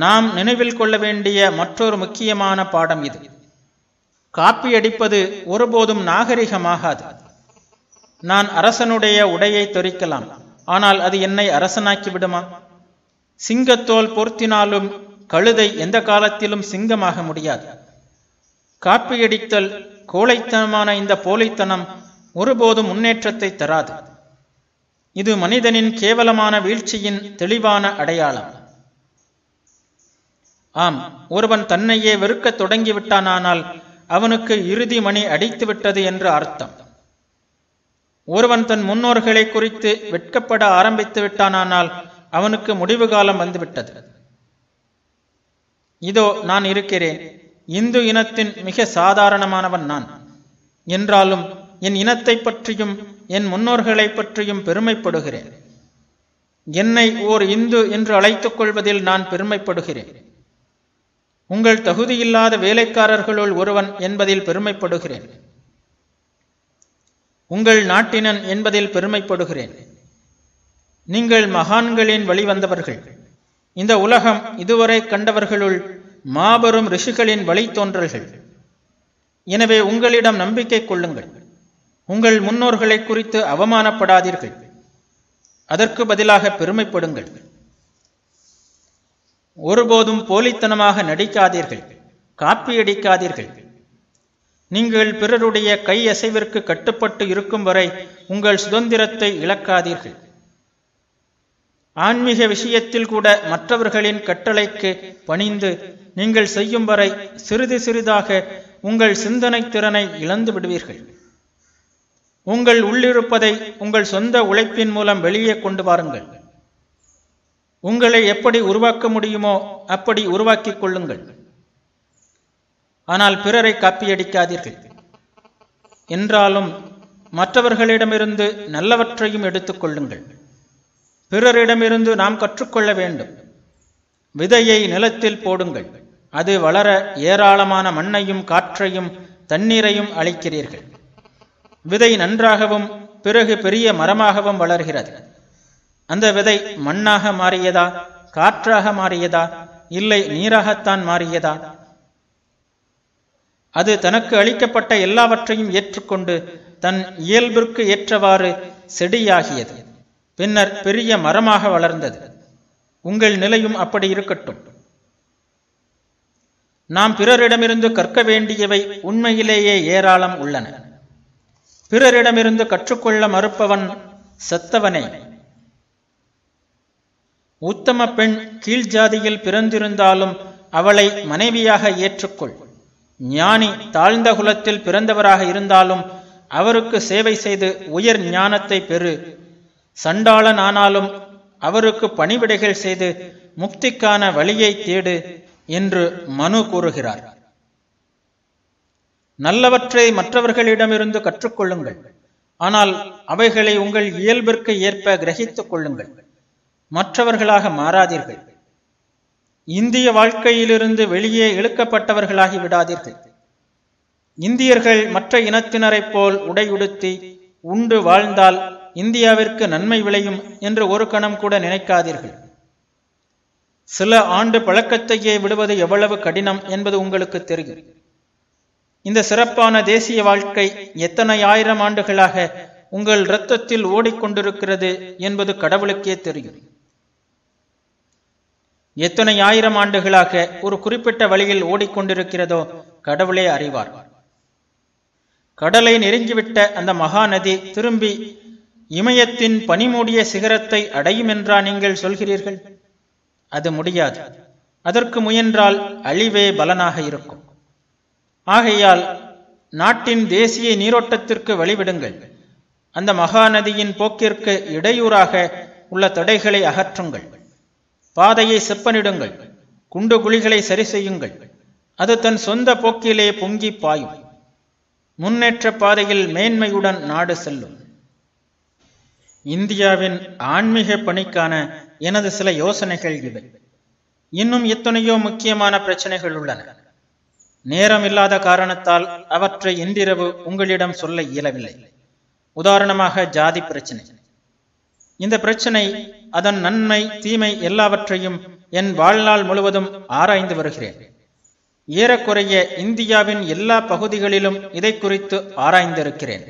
நாம் நினைவில் கொள்ள வேண்டிய மற்றொரு முக்கியமான பாடம் இது. காப்பியடிப்பது ஒருபோதும் நாகரிகமாகாது. நான் அரசனுடைய உடையை தொறிக்கலாம் ஆனால் அது என்னை அரசனாக்கி விடுமா? சிங்கத்தோல் பொருத்தினாலும் கழுதை எந்த காலத்திலும் சிங்கமாக முடியாது. காப்பியடித்தல் கோழைத்தனமான இந்த போலித்தனம் ஒருபோதும் முன்னேற்றத்தை தராது. இது மனிதனின் கேவலமான வீழ்ச்சியின் தெளிவான அடையாளம். ஆம் ஒருவன் தன்னையே வெறுக்கத் தொடங்கிவிட்டானால் அவனுக்கு இறுதி மணி அடித்து விட்டது என்று அர்த்தம். ஒருவன் தன் முன்னோர்களை குறித்து வெட்கப்பட ஆரம்பித்து விட்டானால் அவனுக்கு முடிவு காலம் வந்துவிட்டது. இதோ நான் இருக்கிறேன். இந்து இனத்தின் மிக சாதாரணமானவன் நான். என்றாலும் என் இனத்தை பற்றியும் என் முன்னோர்களை பற்றியும் பெருமைப்படுகிறேன். என்னை ஓர் இந்து என்று அழைத்துக் கொள்வதில் நான் பெருமைப்படுகிறேன். உங்கள் தகுதியில்லாத வேலைக்காரர்களுள் ஒருவன் என்பதில் பெருமைப்படுகிறேன். உங்கள் நாட்டினன் என்பதில் பெருமைப்படுகிறேன். நீங்கள் மகான்களின் வழிவந்தவர்கள். இந்த உலகம் இதுவரை கண்டவர்களுள் மாபெரும் ரிஷிகளின் வழித்தோன்றல்கள். எனவே உங்களிடம் நம்பிக்கை கொள்ளுங்கள். உங்கள் முன்னோர்களை குறித்து அவமானப்படாதீர்கள். அதற்கு பதிலாக பெருமைப்படுங்கள். ஒருபோதும் போலித்தனமாக நடிக்காதீர்கள் காப்பியடிக்காதீர்கள். நீங்கள் பிறருடைய கை அசைவிற்கு கட்டுப்பட்டு இருக்கும் வரை உங்கள் சுதந்திரத்தை இழக்காதீர்கள். ஆன்மீக விஷயத்தில் கூட மற்றவர்களின் கட்டளைக்கு பணிந்து நீங்கள் செய்யும் வரை சிறிது சிறிதாக உங்கள் சிந்தனை திறனை இழந்து விடுவீர்கள். உங்கள் உள்ளிருப்பதை உங்கள் சொந்த உழைப்பின் மூலம் வெளியே கொண்டு வாருங்கள். உங்களை எப்படி உருவாக்க முடியுமோ அப்படி உருவாக்கிக் கொள்ளுங்கள். ஆனால் பிறரை காப்பியடிக்காதீர்கள். என்றாலும் மற்றவர்களிடமிருந்து நல்லவற்றையும் எடுத்துக்கொள்ளுங்கள் பிறரிடமிருந்து நாம் கற்றுக்கொள்ள வேண்டும். விதையை நிலத்தில் போடுங்கள். அது வளர ஏராளமான மண்ணையும் காற்றையும் தண்ணீரையும் அளிக்கிறீர்கள். விதை நன்றாகவும் பிறகு பெரிய மரமாகவும் வளர்கிறது. அந்த விதை மண்ணாக மாறியதா? காற்றாக மாறியதா? இல்லை நீராகத்தான் மாறியதா? அது தனக்கு அளிக்கப்பட்ட எல்லாவற்றையும் ஏற்றுக்கொண்டு தன் இயல்பிற்கு ஏற்றவாறு செடியாகியது. பின்னர் பெரிய மரமாக வளர்ந்தது. உங்கள் நிலையும் அப்படி இருக்கட்டும். நாம் பிறரிடமிருந்து கற்க வேண்டியவை உண்மையிலேயே ஏராளம் உள்ளன. பிறரிடமிருந்து கற்றுக்கொள்ள மறுப்பவன் செத்தவனே. உத்தம பெண் கீழ் ஜாதியில் பிறந்திருந்தாலும் அவளை மனைவியாக ஏற்றுக்கொள். ஞானி தாழ்ந்த குலத்தில் பிறந்தவராக இருந்தாலும் அவருக்கு சேவை செய்து உயர் ஞானத்தை பெறு. சண்டாளன் ஆனாலும் அவருக்கு பணிவிடைகள் செய்து முக்திக்கான வழியை தேடு என்று மனு கூறுகிறார். நல்லவற்றை மற்றவர்களிடமிருந்து கற்றுக்கொள்ளுங்கள். ஆனால் அவைகளை உங்கள் இயல்பிற்கு ஏற்ப கிரகித்துக் கொள்ளுங்கள். மற்றவர்களாக மாறாதீர்கள். இந்திய வாழ்க்கையிலிருந்து வெளியே இழுக்கப்பட்டவர்களாகி விடாதீர்கள். இந்தியர்கள் மற்ற இனத்தினரைப் போல் உடையுடுத்தி உண்டு வாழ்ந்தால் இந்தியாவிற்கு நன்மை விளையும் என்று ஒரு கணம் கூட நினைக்காதீர்கள். சில ஆண்டு பழக்கத்தையே விடுவது எவ்வளவு கடினம் என்பது உங்களுக்கு தெரியும். இந்த சிறப்பான தேசிய வாழ்க்கை எத்தனை ஆயிரம் ஆண்டுகளாக உங்கள் இரத்தத்தில் ஓடிக்கொண்டிருக்கிறது என்பது கடவுளுக்கே தெரியும். எத்தனை ஆயிரம் ஆண்டுகளாக ஒரு குறிப்பிட்ட வழியில் ஓடிக்கொண்டிருக்கிறதோ கடவுளே அறிவார். கடலை நெருங்கிவிட்ட அந்த மகாநதி திரும்பி இமயத்தின் பனிமூடிய சிகரத்தை அடையும் என்றா நீங்கள் சொல்கிறீர்கள்? அது முடியாது. அதற்கு முயன்றால் அழிவே பலனாக இருக்கும். ஆகையால் நாட்டின் தேசிய நீரோட்டத்திற்கு வழிவிடுங்கள். அந்த மகாநதியின் போக்கிற்கு இடையூறாக உள்ள தடைகளை அகற்றுங்கள். பாதையை செப்பனிடுங்கள். குண்டு குழிகளை சரி செய்யுங்கள். அது தன் சொந்த போக்கிலே பொங்கி பாயும். முன்னேற்ற பாதையில் மேன்மையுடன் நாடு செல்லும். இந்தியாவின் ஆன்மீக பணிக்கான எனது சில யோசனைகள் இவை. இன்னும் எத்தனையோ முக்கியமான பிரச்சனைகள் உள்ளன. நேரம் இல்லாத காரணத்தால் அவற்றை இன்றிரவு உங்களிடம் சொல்ல இயலவில்லை. உதாரணமாக ஜாதி பிரச்சனை. இந்த பிரச்சனை அதன் நன்மை தீமை எல்லாவற்றையும் என் வாழ்நாள் முழுவதும் ஆராய்ந்து வருகிறேன். ஏறக்குறைய இந்தியாவின் எல்லா பகுதிகளிலும் இதை குறித்து ஆராய்ந்திருக்கிறேன்.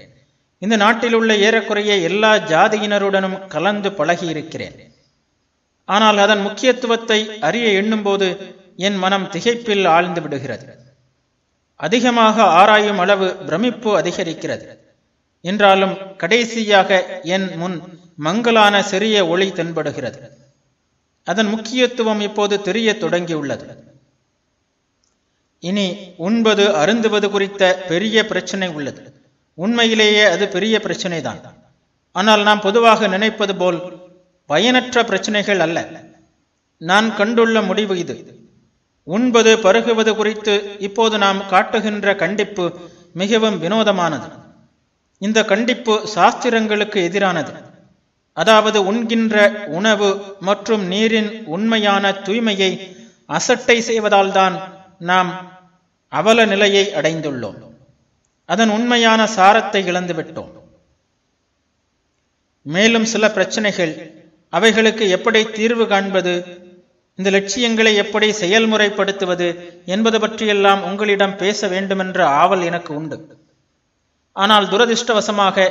இந்த நாட்டில் உள்ள ஏறக்குறைய எல்லா ஜாதியினருடனும் கலந்து பழகியிருக்கிறேன். ஆனால் அதன் முக்கியத்துவத்தை அறிய எண்ணும்போது என் மனம் திகைப்பில் ஆழ்ந்து விடுகிறது. அதிகமாக ஆராயும் அளவு பிரமிப்பு அதிகரிக்கிறது. என்றாலும் கடைசியாக என் முன் மங்கலான சிறிய ஒளி தென்படுகிறது. அதன் முக்கியத்துவம் இப்போது தெரிய தொடங்கியுள்ளது. இனி உண்பது அருந்துவது குறித்த பெரிய பிரச்சனை உள்ளது. உண்மையிலேயே அது பெரிய பிரச்சனைதான். ஆனால் நாம் பொதுவாக நினைப்பது போல் பயனற்ற பிரச்சனைகள் அல்ல. நான் கண்டுள்ள முடிவு இது. உண்பது பருகுவது குறித்து இப்போது நாம் காட்டுகின்ற கண்டிப்பு மிகவும் வினோதமானது. இந்த கண்டிப்பு சாஸ்திரங்களுக்கு எதிரானது. அதாவது உண்கின்ற உணவு மற்றும் நீரின் உண்மையான தூய்மையை அசட்டை செய்வதால் தான் நாம் அவல நிலையை அடைந்துள்ளோம். அதன் உண்மையான சாரத்தை இழந்துவிட்டோம். மேலும் சில பிரச்சனைகள் அவைகளுக்கு எப்படி தீர்வு காண்பது இந்த லட்சியங்களை எப்படி செயல்முறைப்படுத்துவது என்பது பற்றியெல்லாம் உங்களிடம் பேச வேண்டுமென்ற ஆவல் எனக்கு உண்டு. ஆனால் துரதிருஷ்டவசமாக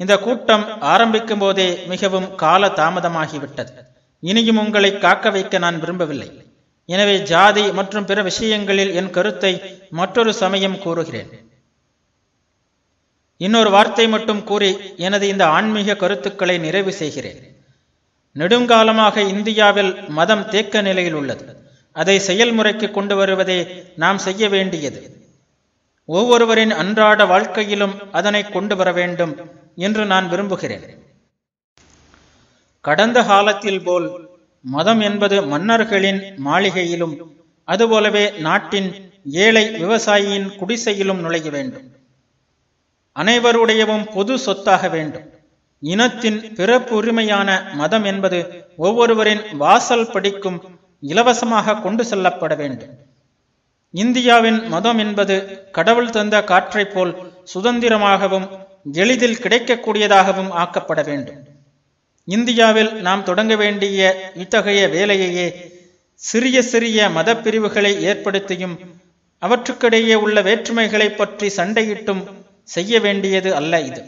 இந்த கூட்டம் ஆரம்பிக்கும் போதே மிகவும் கால தாமதமாகிவிட்டது இனியும் உங்களை காக்க வைக்க நான் விரும்பவில்லை. எனவே ஜாதி மற்றும் பிற விஷயங்களில் என் கருத்தை மற்றொரு சமயம் கூறுகிறேன். இன்னொரு வார்த்தை மட்டும் கூறி எனது இந்த ஆன்மீக கருத்துக்களை நிறைவு செய்கிறேன். நெடுங்காலமாக இந்தியாவில் மதம் தேக்க நிலையில் உள்ளது. அதை செயல்முறைக்கு கொண்டு வருவதே நாம் செய்ய வேண்டியது. ஒவ்வொருவரின் அன்றாட வாழ்க்கையிலும் அதனை கொண்டு வர வேண்டும் என்று நான் விரும்புகிறேன். கடந்த காலத்தில் போல் மதம் என்பது மன்னர்களின் மாளிகையிலும் அதுபோலவே நாட்டின் ஏழை விவசாயியின் குடிசையிலும் நுழைய வேண்டும். அனைவருடையவும் பொது சொத்தாக வேண்டும். இனத்தின் பிறப்பு உரிமையான மதம் என்பது ஒவ்வொருவரின் வாசல் படிக்கும் இலவசமாக கொண்டு செல்லப்பட வேண்டும். இந்தியாவின் மதம் என்பது கடவுள் தந்த காற்றைப் போல் சுதந்திரமாகவும் எளிதில் கிடைக்கக்கூடியதாகவும் ஆக்கப்பட வேண்டும். இந்தியாவில் நாம் தொடங்க வேண்டிய இத்தகைய வேலையையே சிறிய சிறிய மத பிரிவுகளை ஏற்படுத்தியும் அவற்றுக்கிடையே உள்ள வேற்றுமைகளை பற்றி சண்டையிட்டும் செய்ய வேண்டியது அல்ல இது.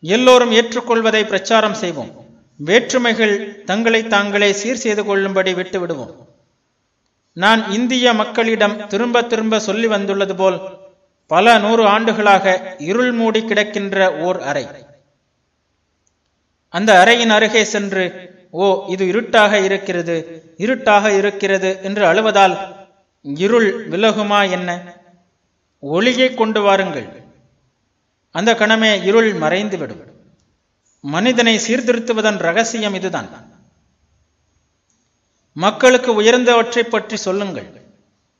எல்லோரும் ஏற்றுக்கொள்வதை பிரச்சாரம் செய்வோம். வேற்றுமைகள் தங்களை தாங்களே சீர் செய்து கொள்ளும்படி விட்டுவிடுவோம். நான் இந்திய மக்களிடம் திரும்ப திரும்ப சொல்லி வந்துள்ளது போல் பல நூறு ஆண்டுகளாக இருள் மூடி கிடக்கின்ற ஓர் அறை. அந்த அறையின் அருகே சென்று ஓ இது இருட்டாக இருக்கிறது இருட்டாக இருக்கிறது என்று அழுவதால் இருள் விலகுமா என்ன? ஒளியை கொண்டு வாருங்கள். அந்த கணமே இருள் மறைந்துவிடும். மனிதனை சீர்திருத்துவதன் ரகசியம் இதுதான். மக்களுக்கு உயர்ந்தவற்றை பற்றி சொல்லுங்கள்.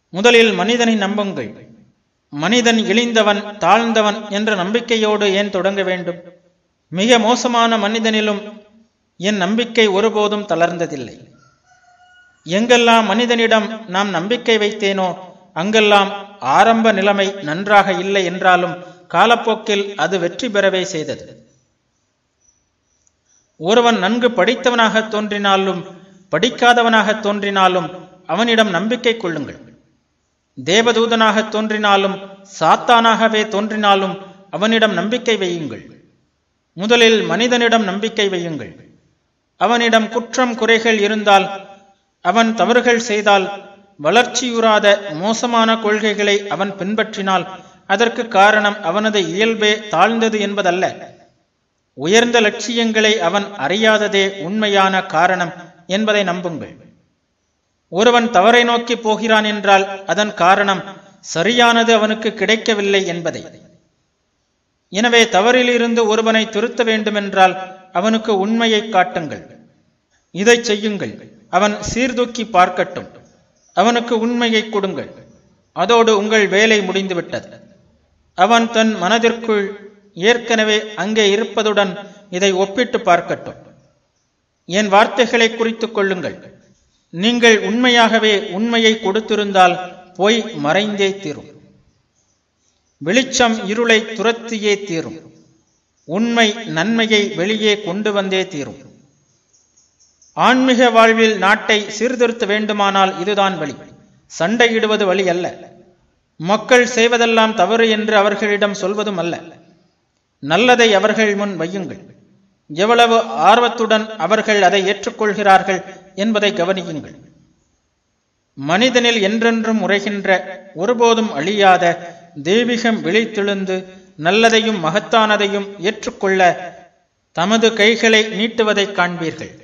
முதலில் மனிதனை நம்புங்கள். மனிதன் இழிந்தவன் தாழ்ந்தவன் என்ற நம்பிக்கையோடு ஏன் தொடங்க வேண்டும்? மிக மோசமான மனிதனிலும் என் நம்பிக்கை ஒருபோதும் தளர்ந்ததில்லை. எங்கெல்லாம் மனிதனிடம் நாம் நம்பிக்கை வைத்தேனோ அங்கெல்லாம் ஆரம்ப நிலைமை நன்றாக இல்லை என்றாலும் காலப்போக்கில் அது வெற்றி பெறவே செய்தது. ஒருவன் நன்கு படித்தவனாக தோன்றினாலும் படிக்காதவனாக தோன்றினாலும் அவனிடம் நம்பிக்கை கொள்ளுங்கள். தேவதூதனாக தோன்றினாலும் சாத்தானாகவே தோன்றினாலும் அவனிடம் நம்பிக்கை வையுங்கள். முதலில் மனிதனிடம் நம்பிக்கை வையுங்கள். அவனிடம் குற்றம் குறைகள் இருந்தால் அவன் தவறுகள் செய்தால் வளர்ச்சியுறாத மோசமான கொள்கைகளை அவன் பின்பற்றினால் அதற்கு காரணம் அவனது இயல்பே தாழ்ந்தது என்பதல்ல. உயர்ந்த லட்சியங்களை அவன் அறியாததே உண்மையான காரணம். என்பதை நம்புங்கள். ஒருவன் தவறை நோக்கி போகிறான் என்றால் அதன் காரணம் சரியானது அவனுக்கு கிடைக்கவில்லை என்பதை. எனவே தவறிலிருந்து ஒருவனை திருத்த வேண்டுமென்றால் அவனுக்கு உண்மையை காட்டுங்கள். இதை செய்யுங்கள். அவன் சீர்தூக்கி பார்க்கட்டும். அவனுக்கு உண்மையை கொடுங்கள். அதோடு உங்கள் வேலை முடிந்துவிட்டது. அவன் தன் மனதிற்குள் ஏற்கனவே அங்கே இருப்பதுடன் இதை ஒப்பிட்டு பார்க்கட்டும். என் வார்த்தைகளை குறித்துக் கொள்ளுங்கள். நீங்கள் உண்மையாகவே உண்மையை கொடுத்திருந்தால் போய் மறைந்தே தீரும். வெளிச்சம் இருளை துரத்தியே தீரும். உண்மை நன்மையை வெளியே கொண்டு வந்தே தீரும். ஆன்மீக வாழ்வில் நாட்டை சீர்திருத்த வேண்டுமானால் இதுதான் வழி. சண்டையிடுவது வழி அல்ல. மக்கள் செய்வதெல்லாம் தவறு என்று அவர்களிடம் சொல்வதும் அல்ல. நல்லதை அவர்கள் முன் வையுங்கள். எவ்வளவு ஆர்வத்துடன் அவர்கள் அதை ஏற்றுக்கொள்கிறார்கள் என்பதை கவனியுங்கள். மனிதனில் என்றென்றும் உரைகின்ற ஒருபோதும் அழியாத தெய்வீகம் விழித்தெழுந்து நல்லதையும் மகத்தானதையும் ஏற்றுக்கொள்ள தமது கைகளை நீட்டுவதைக் காண்பீர்கள்.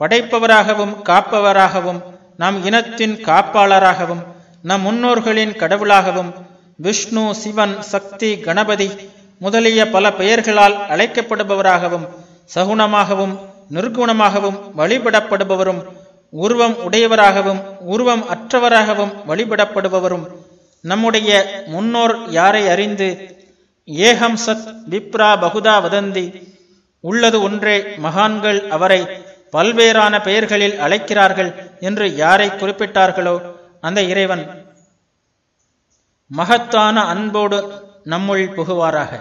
படைப்பவராகவும் காப்பவராகவும் நம் இனத்தின் காப்பாளராகவும் நம் முன்னோர்களின் கடவுளாகவும் விஷ்ணு சிவன் சக்தி கணபதி முதலிய பல பெயர்களால் அழைக்கப்படுபவராகவும் சகுணமாகவும் நிர்குணமாகவும் வழிபடப்படுபவரும் உருவம் உடையவராகவும் உருவம் அற்றவராகவும் வழிபடப்படுபவரும் நம்முடைய முன்னோர் யாரை அறிந்து? ஏகம் சத் விப்ரா பகுதா வதந்தி. உள்ளது ஒன்றே மகான்கள் அவரை பல்வேறான பெயர்களில் அழைக்கிறார்கள் என்று யாரை குறிப்பிட்டார்களோ? அந்த இறைவன். மகத்தான அன்போடு நம்முள் புகுவாராக.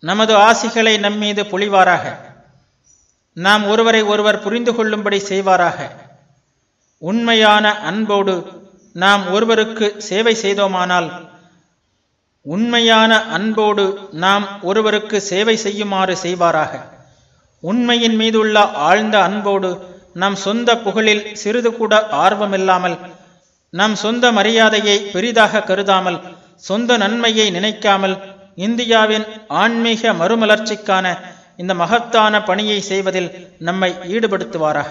நமது ஆசிகளை நம்மீது பொழிவாராக. நாம் ஒருவரை ஒருவர் புரிந்து கொள்ளும்படி செய்வாராக. உண்மையான அன்போடு நாம் ஒருவருக்கு சேவை செய்தோமானால் உண்மையான அன்போடு நாம் ஒருவருக்கு சேவை செய்யுமாறு செய்வாராக. உண்மையின் மீதுள்ள ஆழ்ந்த அன்போடு நம் சொந்த புகழில் சிறிது கூட ஆர்வமில்லாமல் நம் சொந்த மரியாதையை பெரிதாக கருதாமல் சொந்த நன்மையை நினைக்காமல் இந்தியாவின் ஆன்மீக மறுமலர்ச்சிக்கான இந்த மகத்தான பணியை செய்வதில் நம்மை ஈடுபடுத்துவாராக.